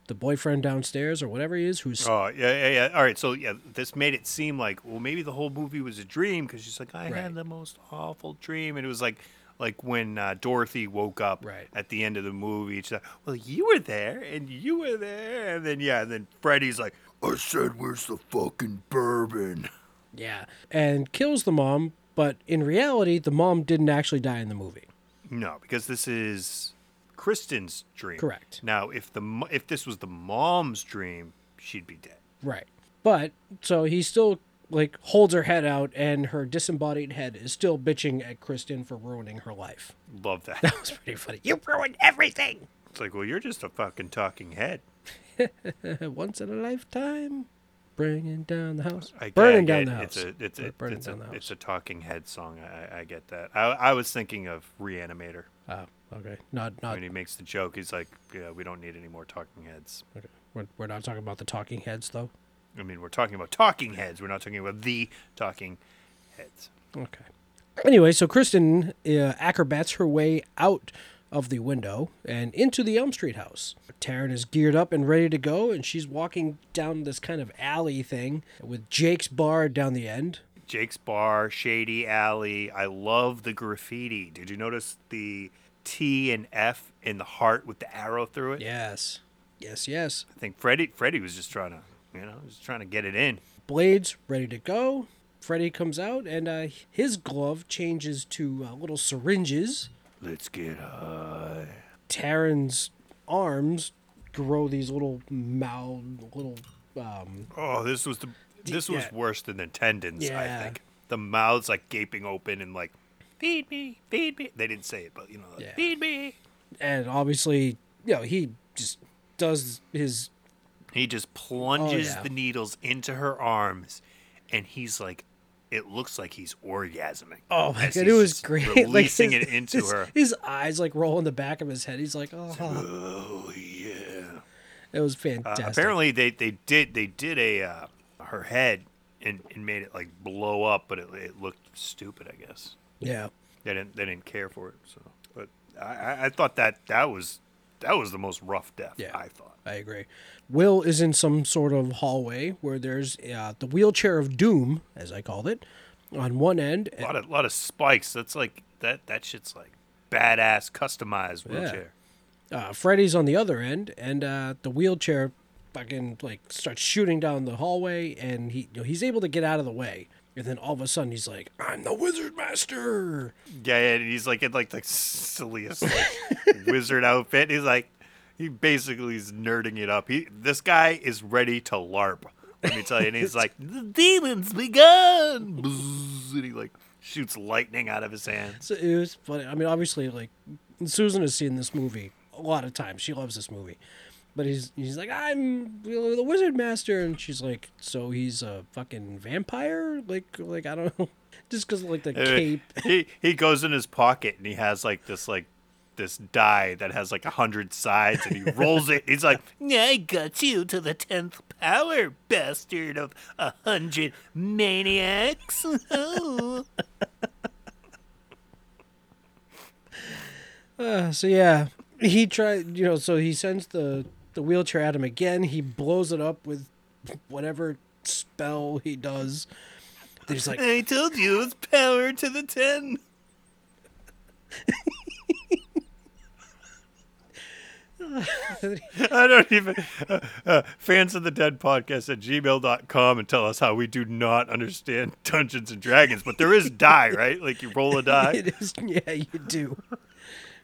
the boyfriend downstairs or whatever he is, who's Oh yeah, yeah, yeah. All right, so yeah, this made it seem like well maybe the whole movie was a dream because she's like I Right. had the most awful dream, and it was like like when uh, Dorothy woke up Right. at the end of the movie. She's like, well, you were there, and you were there, and then yeah, and then Freddy's like, I said, where's the fucking bourbon? yeah, and kills the mom. But in reality, the mom didn't actually die in the movie. No, because this is Kristen's dream. Correct. Now, if the if this was the mom's dream, she'd be dead. Right. But so he still like holds her head out and her disembodied head is still bitching at Kristen for ruining her life. Love that. That was pretty funny. You ruined everything. it's like, well, you're just a fucking talking head. [LAUGHS] Once in a lifetime. Bringing down the house. I, Burning I down the house. It's a it's a burning it's down a, the house. it's a talking head song. I, I get that. I I was thinking of Reanimator Oh, okay. Not not when he makes the joke. He's like, yeah, we don't need any more talking heads. okay. We're, we're not talking about the talking heads though. I mean, we're talking about talking heads. We're not talking about the talking heads. Okay. Anyway, so Kristen uh, acrobats her way out of the window and into the Elm Street house. Taryn is geared up and ready to go, and she's walking down this kind of alley thing with Jake's bar down the end. Jake's Bar, Shady Alley. I love the graffiti. Did you notice the T and F in the heart with the arrow through it? Yes. Yes, yes. I think Freddy Freddy was just trying to, you know, just trying to get it in. Blades ready to go. Freddy comes out, and uh, his glove changes to uh, little syringes. Let's get high. Taryn's arms grow these little mouth, little um, Oh, this was the this was yeah. worse than the tendons. I think the mouths like gaping open and like feed me, feed me. They didn't say it, but you know, like, Yeah. feed me. and obviously, you know, he just does his He just plunges Oh, yeah. the needles into her arms, and he's like, it looks like he's orgasming. Oh my god, it was great. [LAUGHS] Releasing his, it into his, her. His eyes like roll in the back of his head. He's like, oh, Oh yeah. it was Uh, fantastic. apparently they, they did they did a uh, her head and, and made it like blow up, but it, it looked stupid. I guess yeah. they didn't they didn't care for it. So, but I, I- I thought that that was that was the most rough death. Yeah. I thought. I agree. Will is in some sort of hallway where there's uh, the wheelchair of doom, as I called it, on one end. A lot of lot of spikes. That's like that that shit's like badass customized wheelchair. uh, Freddy's on the other end, and uh, the wheelchair fucking like starts shooting down the hallway, and he you know, he's able to get out of the way. And then all of a sudden he's like, "I'm the Wizard Master." Yeah, yeah, and he's like in like the silliest like, [LAUGHS] wizard outfit. He's like, he basically is nerding it up. He, this guy is ready to LARP. Let me tell you. And he's like, [LAUGHS] the demons begun. And he like shoots lightning out of his hand. So it was funny. I mean, obviously, like Susan has seen this movie a lot of times. She loves this movie, but he's he's like, I'm the Wizard Master, and she's like, so he's a fucking vampire? Like like I don't know, [LAUGHS] just because like the Uh, cape. [LAUGHS] He he goes in his pocket and he has like this like this die that has like a hundred sides and he [LAUGHS] rolls it. He's like, I got you to the tenth power, bastard of a hundred maniacs. Uh, so yeah, he tried. You know, so he sends the the wheelchair at him again. He blows it up with whatever spell he does. He's like, I told you it was power to the ten. [LAUGHS] I don't even. Uh, uh, fans of the Dead podcast at gmail.com and tell us how we do not understand Dungeons and Dragons, but there is die, right? Like you roll a die. [LAUGHS] it is, yeah, you do.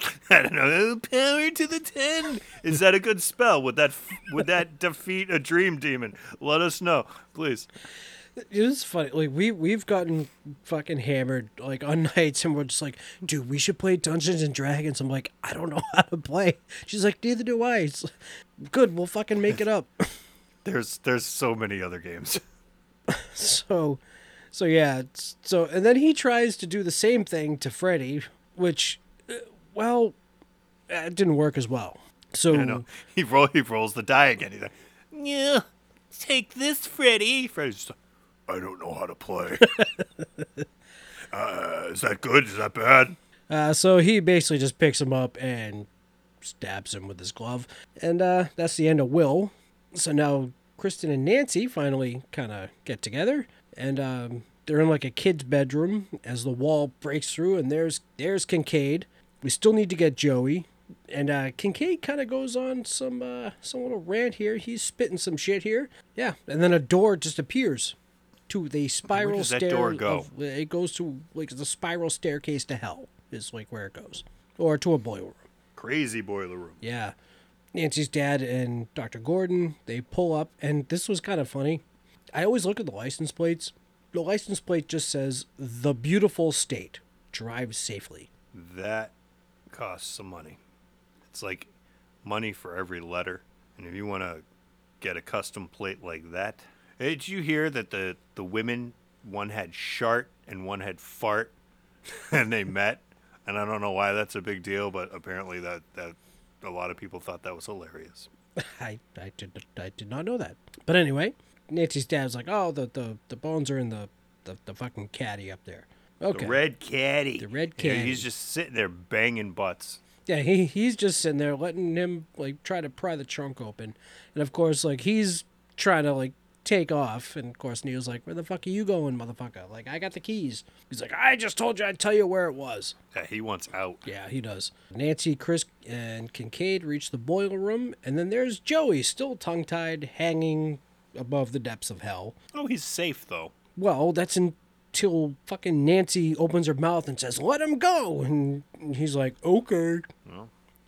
[LAUGHS] I don't know. Power to the ten. Is that a good spell? Would that would that [LAUGHS] defeat a dream demon? Let us know, please. It is funny. Like we we've gotten fucking hammered like on [LAUGHS] nights, and we're just like, dude, we should play Dungeons and Dragons. I'm like, I don't know how to play. She's like, neither do I. It's like, good. We'll fucking make it up. There's there's so many other games. so, so yeah. So and then he tries to do the same thing to Freddy, which, well, it didn't work as well. So I know. [LAUGHS] He roll he rolls the die again. He's like, Yeah, take this, Freddy. Freddy's like, I don't know how to play. [LAUGHS] uh, is that good? Is that bad? Uh, so he basically just picks him up and stabs him with his glove. And uh, that's the end of Will. So now Kristen and Nancy finally kind of get together. And um, they're in like a kid's bedroom as the wall breaks through. And there's, there's Kincaid. We still need to get Joey. And uh, Kincaid kind of goes on some uh, some little rant here. He's spitting some shit here. Yeah. And then a door just appears to the spiral Where does that door go? of- it goes to like the spiral staircase to hell is like where it goes, or to a boiler room. Crazy boiler room. Yeah, Nancy's dad and Dr. Gordon they pull up, and this was kind of funny. I always look at the license plates. The license plate just says "The Beautiful State." Drive safely. That costs some money. It's like money for every letter. And if you want to get a custom plate like that, did you hear that the the women one had shart and one had fart, [LAUGHS] and they met? And I don't know why that's a big deal, but apparently that that a lot of people thought that was hilarious. [LAUGHS] I, I did I did not know that. But anyway, Nancy's dad's like, "Oh, the the, the bones are in the, the the fucking caddy up there." Okay. The red caddy. The red caddy. he's just sitting there banging butts. Yeah, he he's just sitting there letting him like try to pry the trunk open, and of course like he's trying to like take off, and of course Neil's like, "Where the fuck are you going, motherfucker? Like I got the keys." He's like, "I just told you I'd tell you where it was." Yeah, he wants out. Yeah, he does. Nancy, Chris, and Kincaid reach the boiler room, and then there's Joey still tongue tied, hanging above the depths of hell. Oh, he's safe though. Well, that's until fucking Nancy opens her mouth and says, "Let him go," and he's like, "Okay."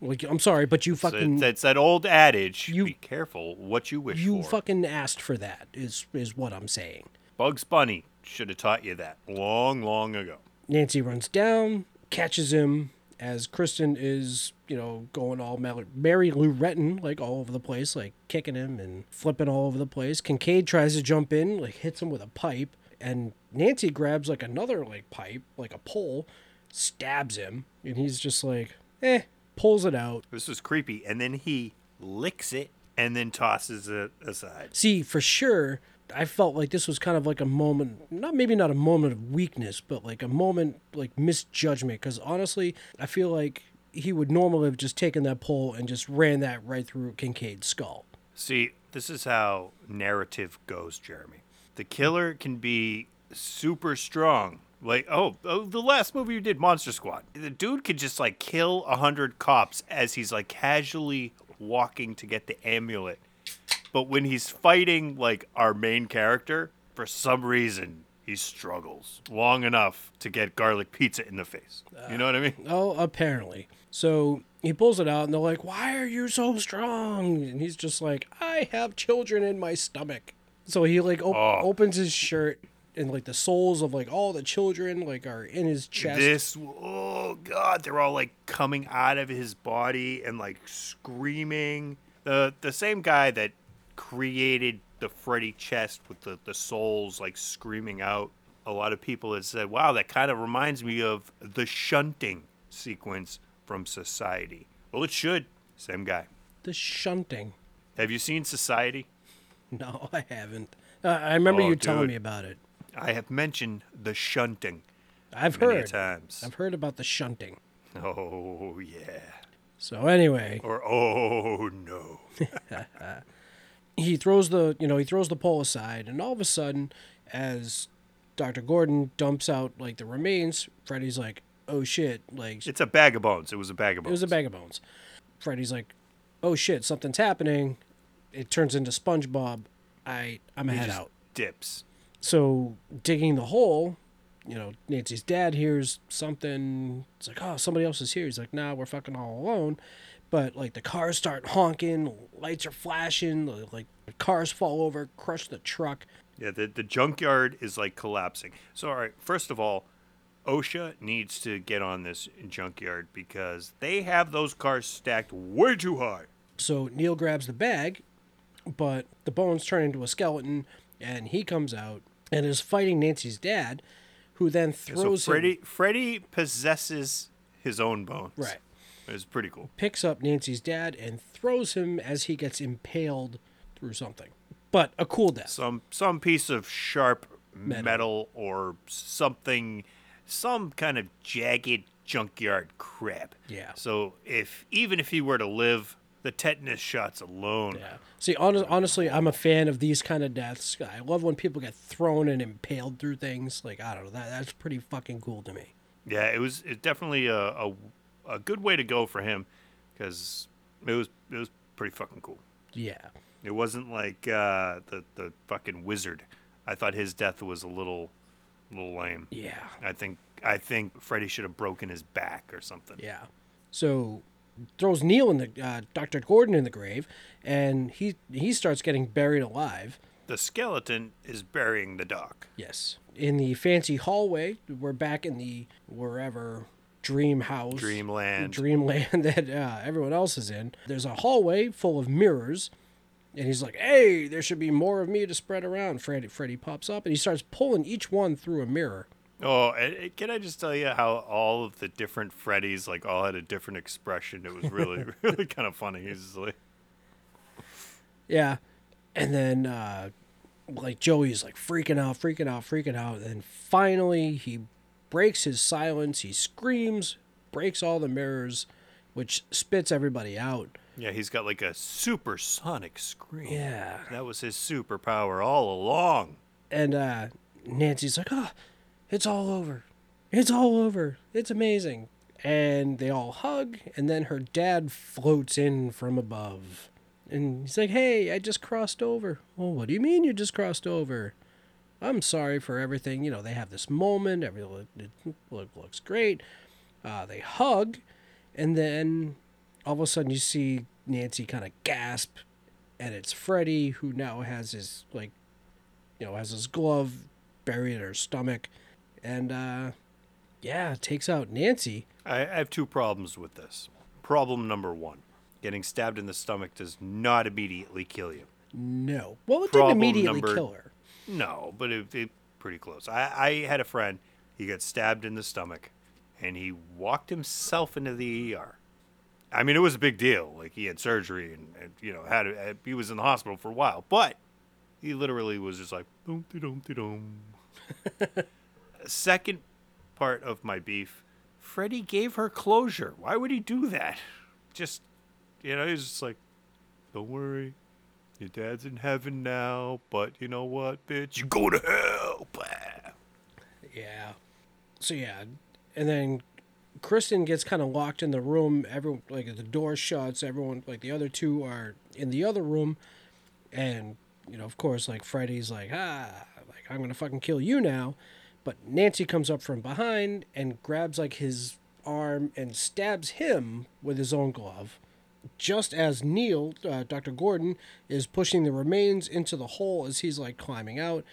Like, I'm sorry, but you fucking that's that old adage. You- be careful what you wish you for. You fucking asked for that. Is is what I'm saying. Bugs Bunny should have taught you that long, long ago. Nancy runs down, catches him as Kristen is, you know, going all Mel- Mary Lou Retton, like all over the place, like kicking him and flipping all over the place. Kincaid tries to jump in, like hits him with a pipe, and Nancy grabs like another like pipe, like a pole, stabs him, and he's just like, eh, pulls it out. This is creepy. And then he licks it and then tosses it aside. See, for sure, I felt like this was kind of like a moment, not maybe not a moment of weakness, but like a moment like misjudgment. Because honestly, I feel like he would normally have just taken that pole and just ran that right through Kincaid's skull. See, this is how narrative goes, Jeremy. The killer can be super strong. Like, oh, oh, the last movie you did, Monster Squad. The dude could just like kill a hundred cops as he's like casually walking to get the amulet. But when he's fighting like our main character, for some reason he struggles long enough to get garlic pizza in the face. You know what I mean? Uh, oh, apparently. So he pulls it out, and they're like, "Why are you so strong?" And he's just like, "I have children in my stomach." So he like op- Oh. opens his shirt, and like the souls of like all the children like are in his chest. This, oh god, they're all like coming out of his body and like screaming. The the same guy that created the Freddy chest with the the souls like screaming out. A lot of people have said, "Wow, that kind of reminds me of the shunting sequence from Society." Well, it should. Same guy. the shunting. Have you seen Society? [LAUGHS] No, I haven't. Uh, I remember Oh, you telling me about it. I have mentioned the shunting I've heard. times. I've heard about the shunting. Oh yeah. So anyway, Or oh no. [LAUGHS] he throws the you know he throws the pole aside, and all of a sudden, as Doctor Gordon dumps out like the remains, Freddy's like, "Oh shit!" Like It's a bag of bones. It was a bag of bones. it was a bag of bones. Freddy's like, "Oh shit! Something's happening." It turns into SpongeBob. I I'm He head just out. Dips. So digging the hole, you know, Nancy's dad hears something. It's like, oh, somebody else is here. He's like, nah, we're fucking all alone. But like the cars start honking, lights are flashing, like cars fall over, crush the truck. Yeah, the, the junkyard is like collapsing. So, all right, first of all, OSHA needs to get on this junkyard because they have those cars stacked way too high. So Neil grabs the bag, but the bones turn into a skeleton, and he comes out and is fighting Nancy's dad, who then So throws Freddy, him, Freddy possesses his own bones. Right. It's pretty cool. picks up Nancy's dad and throws him as he gets impaled through something. But a cool death. Some some piece of sharp Metal. metal, or something, some kind of jagged junkyard crap. Yeah. So if even if he were to live, the tetanus shots alone. Yeah. See, hon- honestly, I'm a fan of these kind of deaths. I love when people get thrown and impaled through things. Like I don't know, that that's pretty fucking cool to me. Yeah, it was it definitely a, a a good way to go for him because it was it was pretty fucking cool. Yeah. It wasn't like uh, the the fucking wizard. I thought his death was a little little lame. Yeah. I think I think Freddy should have broken his back or something. Yeah. So throws Neil in the uh, Dr. Gordon in the grave, and he he starts getting buried alive. The skeleton is burying the doc. Yes. In the fancy hallway, we're back in the wherever dream house, Dreamland. dreamland [LAUGHS] that uh, everyone else is in. There's a hallway full of mirrors, and he's like, "Hey, there should be more of me to spread around." Freddy, Freddy pops up, and he starts pulling each one through a mirror. Oh, can I just tell you how all of the different Freddys like all had a different expression? It was really [LAUGHS] [LAUGHS] really kind of funny. He's like, Yeah, and then uh, like Joey's like freaking out, freaking out, freaking out, and then finally he breaks his silence. He screams, breaks all the mirrors, which spits everybody out. yeah, he's got like a supersonic scream. Yeah. That was his superpower all along. And uh, Nancy's like, oh, it's all over. It's all over. It's amazing. And they all hug, and then her dad floats in from above. And he's like, hey, I just crossed over. Well, what do you mean you just crossed over? I'm sorry for everything. You know, they have this moment. Everything look, look, looks great. Uh, they hug, and then all of a sudden you see Nancy kind of gasp, and it's Freddy who now has his like, you know, has his glove buried in her stomach, and uh, yeah, takes out Nancy. I, I have two problems with this. Problem number one getting stabbed in the stomach does not immediately kill you. No, well, it Problem didn't immediately number- kill her. No, but it, it pretty close. I, I had a friend. He got stabbed in the stomach, and he walked himself into the ER. I mean, it was a big deal. Like he had surgery, and, and you know, had a, he was in the hospital for a while. But he literally was just like, dum dum dum. Second part of my beef, Freddy gave her closure. Why would he do that? Just, you know, he's just like, don't worry, your dad's in heaven now, but you know what, bitch? You go to hell. Yeah. So yeah, and then Kristen gets kind of locked in the room. Everyone like the door shuts. Everyone like the other two are in the other room, and you know of course like Freddy's like ah like I'm gonna fucking kill you now, but Nancy comes up from behind and grabs like his arm and stabs him with his own glove. Just as Neil, uh, Dr. Gordon, is pushing the remains into the hole as he's like climbing out,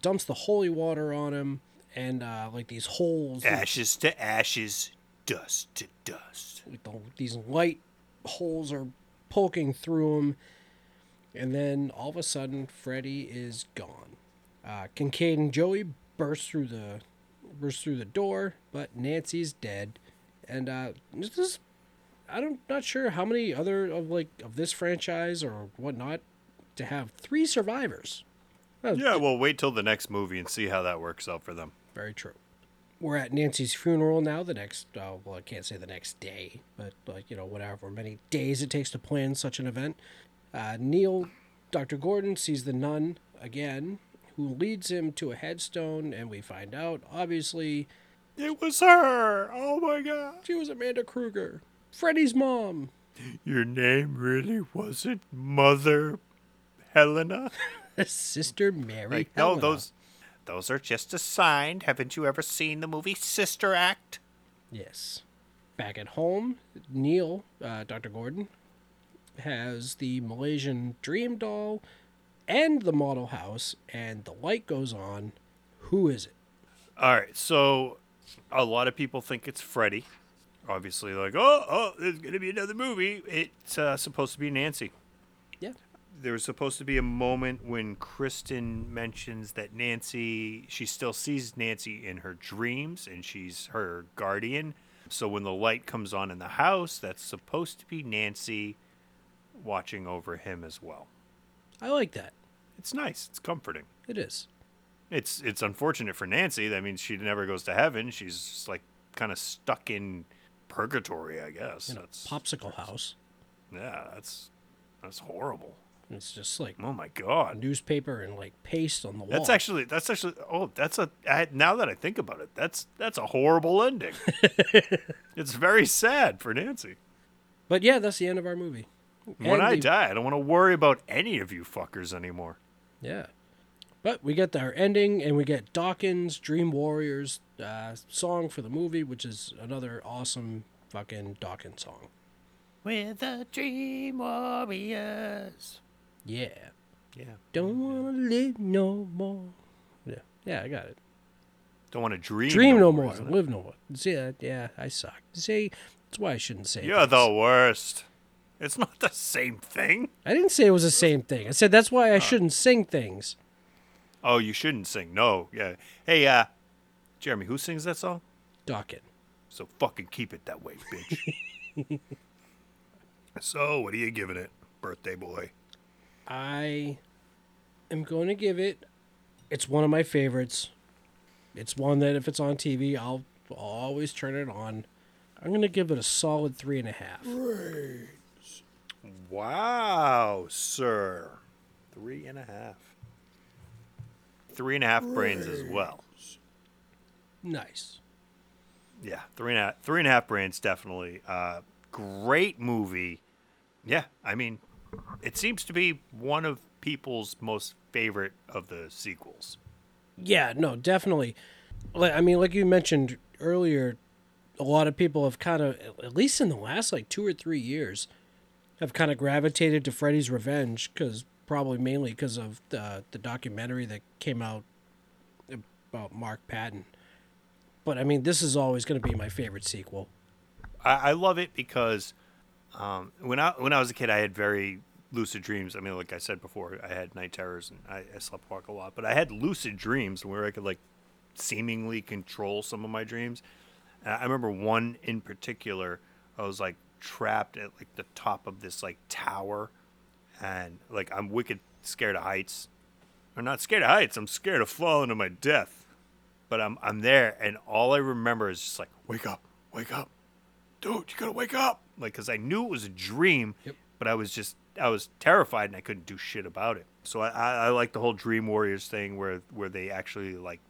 dumps the holy water on him, and uh, like these holes, Ashes to ashes, dust to dust. like the, these light holes are poking through him, and then all of a sudden Freddy is gone. Uh, Kincaid and Joey burst through the burst through the door, but Nancy's dead, and uh, this is I don't not sure how many other of like of this franchise or whatnot to have three survivors. Oh, Yeah, well, wait till the next movie and see how that works out for them. Very true. We're at Nancy's funeral now. The next, uh, well, I can't say the next day, but like you know, whatever many days it takes to plan such an event. Uh, Neil, Dr. Gordon sees the nun again, who leads him to a headstone, and we find out obviously It was her. Oh my god. she was Amanda Krueger, Freddy's mom. Your name really wasn't Mother Helena? [LAUGHS] Sister Mary. Like, no, those those are just assigned. Haven't you ever seen the movie Sister Act? Yes. Back at home, Neil, uh, Dr. Gordon, has the Malaysian dream doll and the model house, and the light goes on. Who is it? All right, so a lot of people think it's Freddy. Obviously, like, oh, oh, there's gonna be another movie. It's uh, supposed to be Nancy. Yeah. There was supposed to be a moment when Kristen mentions that Nancy, she still sees Nancy in her dreams, and she's her guardian. So when the light comes on in the house, that's supposed to be Nancy watching over him as well. I like that. It's nice. It's comforting. It is. It's it's unfortunate for Nancy. That means she never goes to heaven. She's just like kind of stuck in purgatory, I guess. In a That's popsicle house. yeah, that's that's horrible. It's just like Oh my god. newspaper and like paste on the wall. That's actually that's actually oh that's a I, now that I think about it that's that's a horrible ending. [LAUGHS] it's very sad for Nancy. But yeah, that's the end of our movie. When And I the- die, I don't want to worry about any of you fuckers anymore. Yeah. But we get our ending, and we get Dokken's Dream Warriors uh, song for the movie, which is another awesome fucking Dokken song. With the Dream Warriors. Yeah. Yeah. Don't want to live no more. Yeah. Yeah, I got it. Don't want to dream. Dream no more, more. isn't it? Live no more. See? Yeah, I suck. See, that's why I shouldn't say You're things. the worst. It's not the same thing. I didn't say it was the same thing. I said that's why I shouldn't sing things. Oh, you shouldn't sing. No, yeah. Hey, uh, Jeremy, who sings that song? Dokken. So fucking keep it that way, bitch. [LAUGHS] so, what are you giving it, birthday boy? I am going to give it. It's one of my favorites. It's one that if it's on TV, I'll, I'll always turn it on. I'm going to give it a solid three and a half. Wow, sir. Three and a half. Three and a half brains as well. Nice. Yeah, three and a half, three and a half brains, definitely. Uh, great movie. Yeah, I mean, it seems to be one of people's most favorite of the sequels. Yeah, no, definitely. Like I mean, like you mentioned earlier, a lot of people have kind of, at least in the last like two or three years, have kind of gravitated to Freddy's Revenge because probably mainly because of the the documentary that came out about Mark Patton. But I mean, this is always going to be my favorite sequel. I, I love it because um, when I when I was a kid, I had very lucid dreams. I mean, like I said before, I had night terrors and I, I slept walk a lot, but I had lucid dreams where I could like seemingly control some of my dreams. I remember one in particular. I was like trapped at like the top of this like tower, and like I'm wicked scared of heights. I'm not scared of heights. I'm scared of falling to my death. But I'm I'm there, and all I remember is just like, wake up, wake up, dude, you gotta wake up. Like, cause I knew it was a dream, Yep. but I was just I was terrified and I couldn't do shit about it. So I, I, I like the whole Dream Warriors thing where where they actually like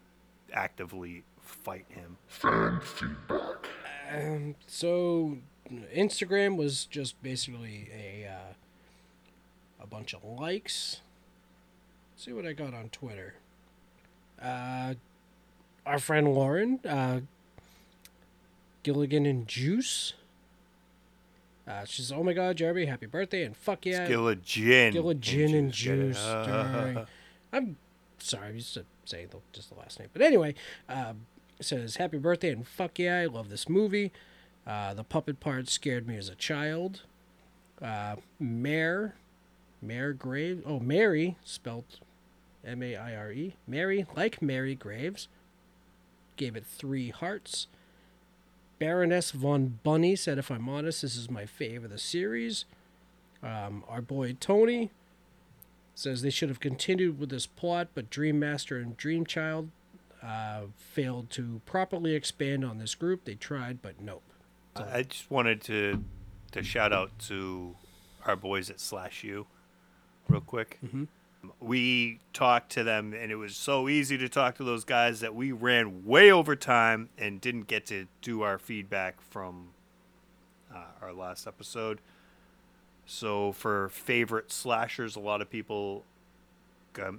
actively fight him. Fan feedback. Um, so Instagram was just basically a uh, a bunch of likes. see what I got on Twitter. Uh, our friend Lauren, uh, Gilligan and Juice. Uh, she says, "Oh my God, Jeremy, happy birthday and fuck yeah, Gilligan, Gilligan gin. Skill of gin and juice. [LAUGHS] I'm sorry, I used to say the, just the last name. But anyway, uh, says, Happy birthday and fuck yeah, I love this movie. Uh, the puppet part scared me as a child. Uh, Mare, Mare Graves. Oh, Mary, spelled M A I R E. Mary, like Mary Graves, gave it three hearts. Baroness von Bunny said, If I'm honest, this is my fave of the series. Um, our boy Tony says they should have continued with this plot, but Dream Master and Dream Child uh, failed to properly expand on this group. They tried, but nope. I I just wanted to to shout out to our boys at Slash U, real quick. We talked to them, and it was so easy to talk to those guys that we ran way over time and didn't get to do our feedback from uh, our last episode. So for favorite slashers, a lot of people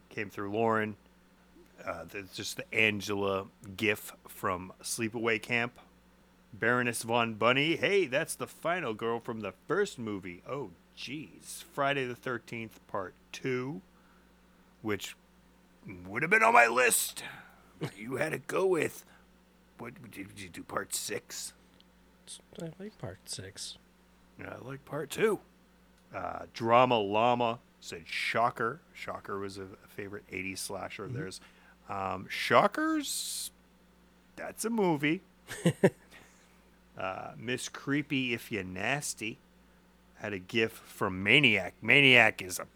came through Lauren. Uh, just the Angela gif from Sleepaway Camp. Baroness Von Bunny. Hey, that's the final girl from the first movie. Oh, jeez. Friday the 13th, part two, which would have been on my list. You had to go with. What did you do? Part six? I like part six. Yeah, I like part two. Uh, Drama Llama said Shocker. Shocker was a, favorite 80s slasher of theirs. Um, Shockers, that's a movie. [LAUGHS] uh, Miss Creepy If You Nasty had a gif from Maniac. Maniac is a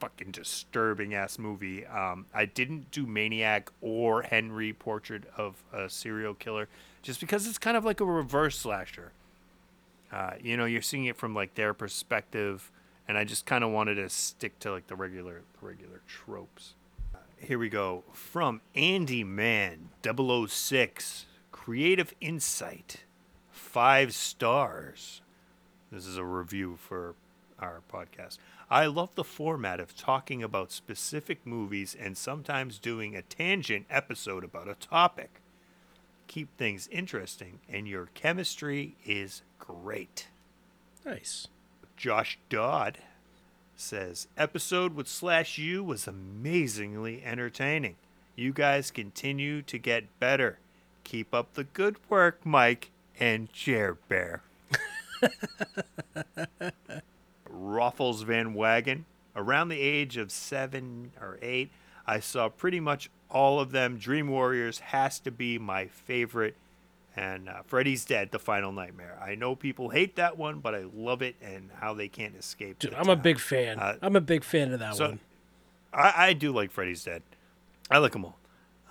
fucking disturbing ass movie. Um, I didn't do Maniac or Henry Portrait of a Serial Killer just because it's kind of like a reverse slasher. Uh, you know, you're seeing it from like their perspective, and I just kind of wanted to stick to like the regular, regular tropes. Uh, here we go from Andy Man 006, Creative Insight, five stars. This is a review for our podcast. I love the format of talking about specific movies and sometimes doing a tangent episode about a topic keep things interesting, and your chemistry is great. Nice. Josh Dodd says episode with Slash U was amazingly entertaining. You guys continue to get better. Keep up the good work, Mike and Chair Bear. [LAUGHS] Ruffles Van Wagon. Around the age of seven or eight, I saw pretty much all of them. Dream Warriors has to be my favorite. And uh, Freddy's Dead, The Final Nightmare. I know people hate that one, but I love it and how they can't escape. Dude, the I'm a big fan. Uh, I'm a big fan of that so- one. I, I do like Freddy's Dead. I like them all.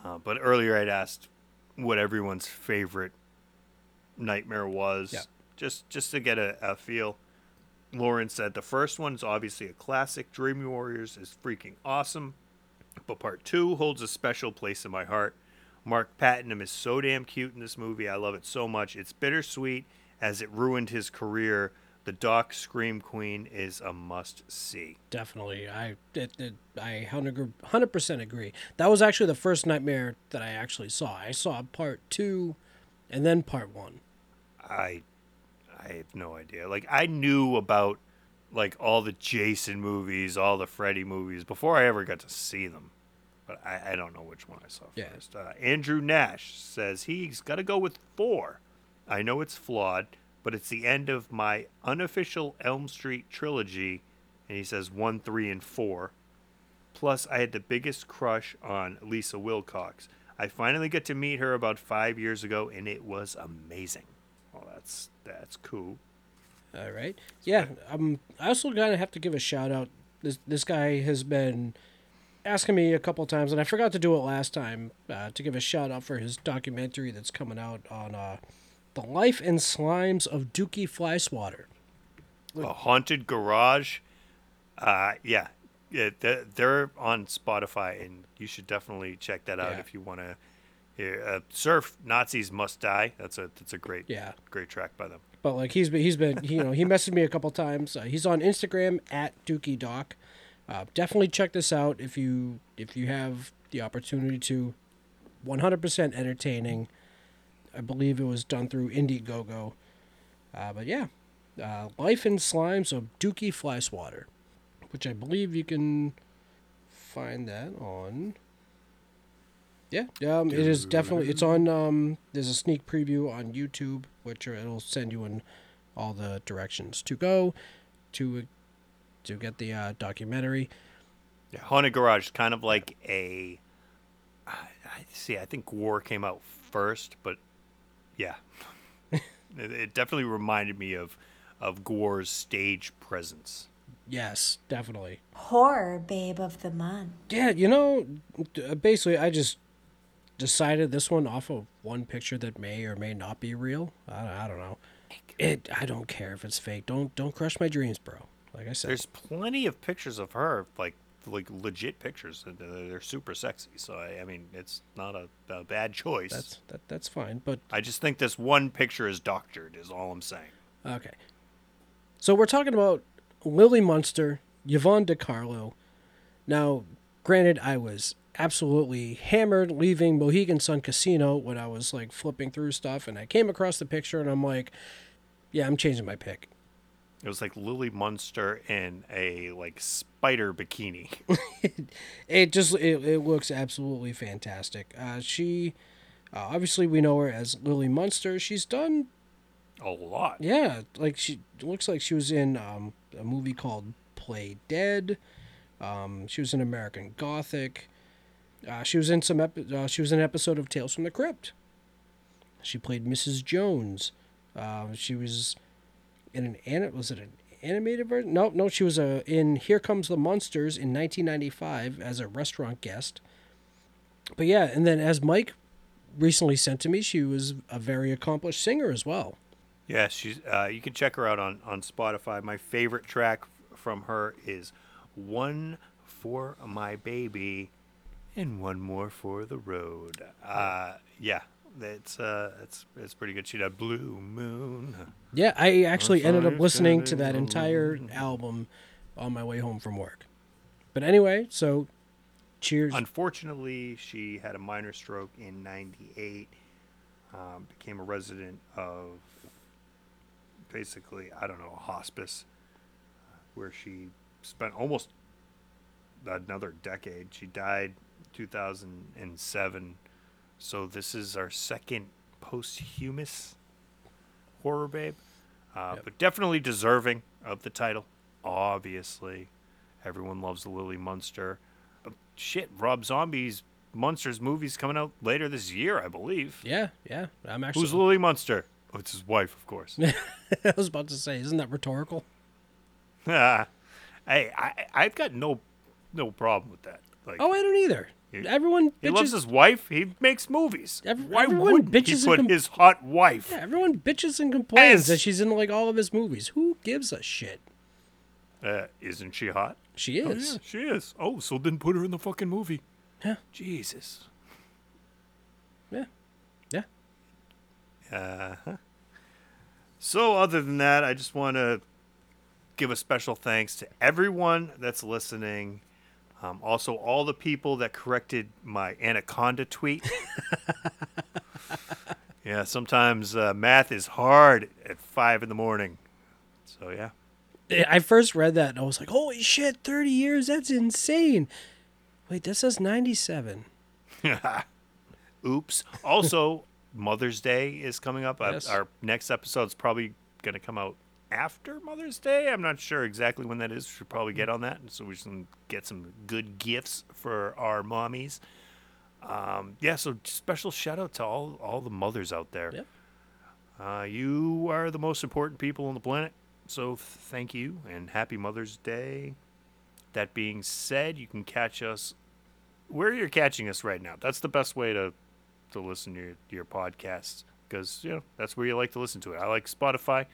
Uh, but earlier I'd asked what everyone's favorite nightmare was, Yeah. just just to get a, a feel. Lauren said the first one's obviously a classic. Dream Warriors is freaking awesome, but part two holds a special place in my heart. Mark Patton is so damn cute in this movie. I love it so much. It's bittersweet as it ruined his career. The Doc Scream Queen is a must see. Definitely, I it, it, I hundred percent agree. That was actually the first nightmare that I actually saw. I saw part two and then part one. I I have no idea. Like I knew about like all the Jason movies, all the Freddy movies before I ever got to see them. But I, I don't know which one I saw Yeah. first. Uh, Andrew Nash says he's got to go with four. I know it's flawed, but it's the end of my unofficial Elm Street trilogy, and he says one, three, and four. Plus, I had the biggest crush on Lisa Wilcox. I finally got to meet her about five years ago, and it was amazing. That's that's cool. All right. Yeah. Um. I also gotta have to give a shout out. This this guy has been asking me a couple times, and I forgot to do it last time. Uh, to give a shout out for his documentary that's coming out on uh, the life and slimes of Dukey Flyswatter. A haunted garage. Uh, yeah, yeah, they're, they're on Spotify, and you should definitely check that out Yeah. if you want to. Uh, surf Nazis must die. That's a that's a great Yeah. great track by them. But like he's been he's been you know he messaged me a couple times. Uh, he's on Instagram at Dookie Doc. Uh, definitely check this out if you if you have the opportunity to. 100% entertaining. I believe it was done through Indiegogo. Uh, but yeah, uh, Life in Slimes of Dukey Flyswatter, which I believe you can find that on. Yeah, um, it is definitely it's on. Um, there's a sneak preview on YouTube, which it'll send you in all the directions to go to to get the uh, documentary. Yeah, haunted garage is kind of like a. I I see. I think GWAR came out first, but yeah, [LAUGHS] it, it definitely reminded me of of GWAR's stage presence. Yes, definitely. Horror babe of the month. Yeah, you know, basically, I just decided this one off of one picture that may or may not be real. I, I don't know. It. I don't care if it's fake. Don't don't crush my dreams, bro. Like I said. There's plenty of pictures of her, like like legit pictures. They're uh, they're super sexy. So I, I mean, it's not a, a bad choice. that's that. That's fine. But I just think this one picture is doctored. Is all I'm saying. Okay. So we're talking about Lily Munster, Yvonne De Carlo. Now, granted, I was absolutely hammered leaving Mohegan Sun Casino when I was like flipping through stuff, and I came across the picture, and I'm like, yeah, I'm changing my pick. It was like Lily Munster in a like spider bikini. [LAUGHS] It just it, it looks absolutely fantastic. Uh, she, uh, obviously, we know her as Lily Munster. She's done a lot. Yeah, like she looks like she was in um, a movie called Play Dead. Um, she was in American Gothic. Uh, she was in some. Epi- uh, she was in an episode of Tales from the Crypt. She played Mrs. Jones. Uh, she was in an an- was it an animated version? No, no. She was uh, in Here Comes the Munsters in 1995 as a restaurant guest. But yeah, and then as Mike recently sent to me, she was a very accomplished singer as well. Yeah, she's. Uh, you can check her out on on Spotify. My favorite track from her is "One for My Baby," and one more for the road. Uh, yeah, it's uh, it's it's pretty good. She did "Blue Moon." Yeah, I actually ended up listening to that entire album on my way home from work. But anyway, so cheers. Unfortunately, she had a minor stroke in '98. Um, became a resident of basically, I don't know, a hospice, where she spent almost another decade. She died 2007. So this is our second posthumous horror babe, uh, but definitely deserving of the title. Obviously, everyone loves the Lily Munster. But shit, Rob Zombie's Munsters movie's coming out later this year, I believe. yeah, yeah. I'm actually. Who's Lily Munster? Oh, it's his wife, of course. [LAUGHS] I was about to say, isn't that rhetorical? [LAUGHS] Hey, I, I've got no no problem with that. Like, Oh, I don't either. He- everyone he loves bitches. his wife. He makes movies. Every- Why everyone wouldn't he bitches put com- his hot wife? yeah, everyone bitches and complains As- that she's in like all of his movies. Who gives a shit? Uh, isn't she hot? She Oh, is. yeah, she is. Oh, so then put her in the fucking movie. Yeah. Jesus. Yeah. Yeah. Uh-huh. So, other than that, I just want to give a special thanks to everyone that's listening. Um, also, all the people that corrected my anaconda tweet. [LAUGHS] Yeah, sometimes uh, math is hard at five in the morning. So yeah. I first read that and I was like, holy shit, 30 years? That's insane. Wait, this says 97. [LAUGHS] Oops. Also, Mother's Day is coming up. Uh, Yes. Our next episode is probably going to come out after Mother's Day. I'm not sure exactly when that is. We should probably get on that, so we can get some good gifts for our mommies. Um, yeah, so special shout out to all all the mothers out there. Yep. Uh, you are the most important people on the planet. So thank you and happy Mother's Day. That being said, you can catch us where you're catching us right now. That's the best way to to listen to your, your podcasts because you know that's where you like to listen to it. I like Spotify,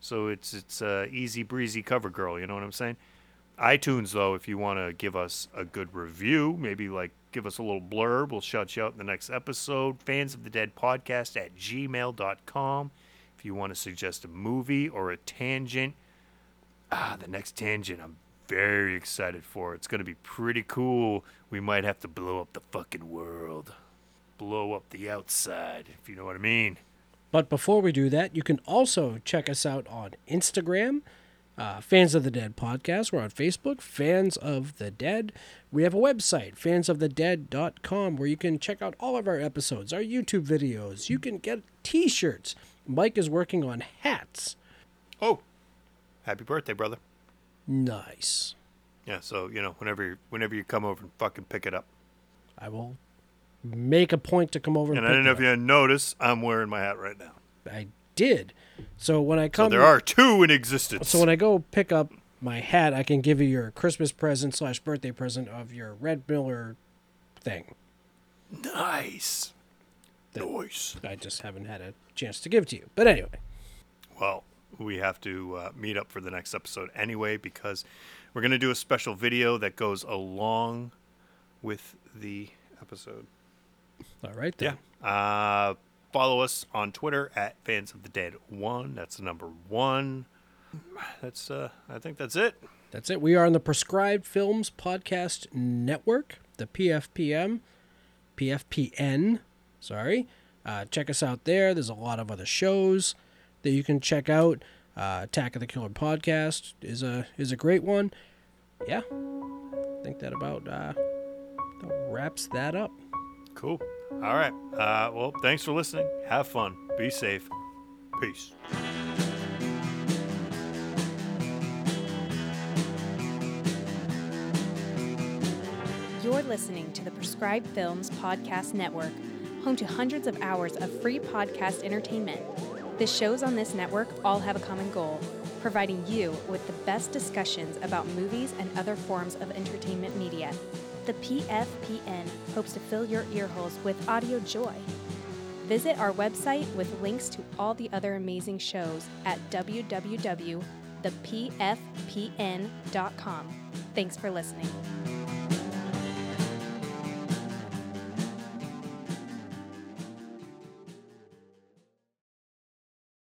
so it's it's easy breezy cover girl. You know what I'm saying? iTunes though, if you want to give us a good review, maybe like give us a little blurb, we'll shout you out in the next episode. Fans of the Dead podcast at gmail.com. If you want to suggest a movie or a tangent, ah, the next tangent I'm very excited for. It's going to be pretty cool. We might have to blow up the fucking world. Blow up the outside, if you know what I mean. But before we do that, you can also check us out on Instagram, uh, Fans of the Dead Podcast. We're on Facebook, Fans of the Dead. We have a website, fansofthedead.com, where you can check out all of our episodes, our YouTube videos. You can get t shirts. Mike is working on hats. Oh, happy birthday, brother. Nice. Yeah, so, you know, whenever you, whenever you come over and fucking pick it up. I will make a point to come over and, And I don't know if you notice, I'm wearing my hat right now. I did. So when I So come there are two in existence. So when I go pick up my hat, I can give you your Christmas present slash birthday present of your Red Miller thing. nice. That- Nice. I just haven't had a chance to give to you. But anyway, Well, we have to uh, meet up for the next episode anyway because we're going to do a special video that goes along with the episode. All right then. Yeah. Uh, follow us on Twitter at Fans of the Dead One. That's the number one. That's uh, I think that's it. That's it. We are on the Prescribed Films Podcast Network, the PFPM, PFPN. Sorry. Uh, check us out there. There's a lot of other shows that you can check out. Uh, Attack of the Killer podcast is a is a great one. Yeah, I think that about uh, that wraps that up. Cool. All right. Uh, well, thanks for listening. Have fun. Be safe. Peace. You're listening to the Prescribed Films Podcast Network, home to hundreds of hours of free podcast entertainment. The shows on this network all have a common goal providing you with the best discussions about movies and other forms of entertainment media. The PFPN hopes to fill your earholes with audio joy. Visit our website with links to all the other amazing shows at www.thepfpn.com. Thanks for listening.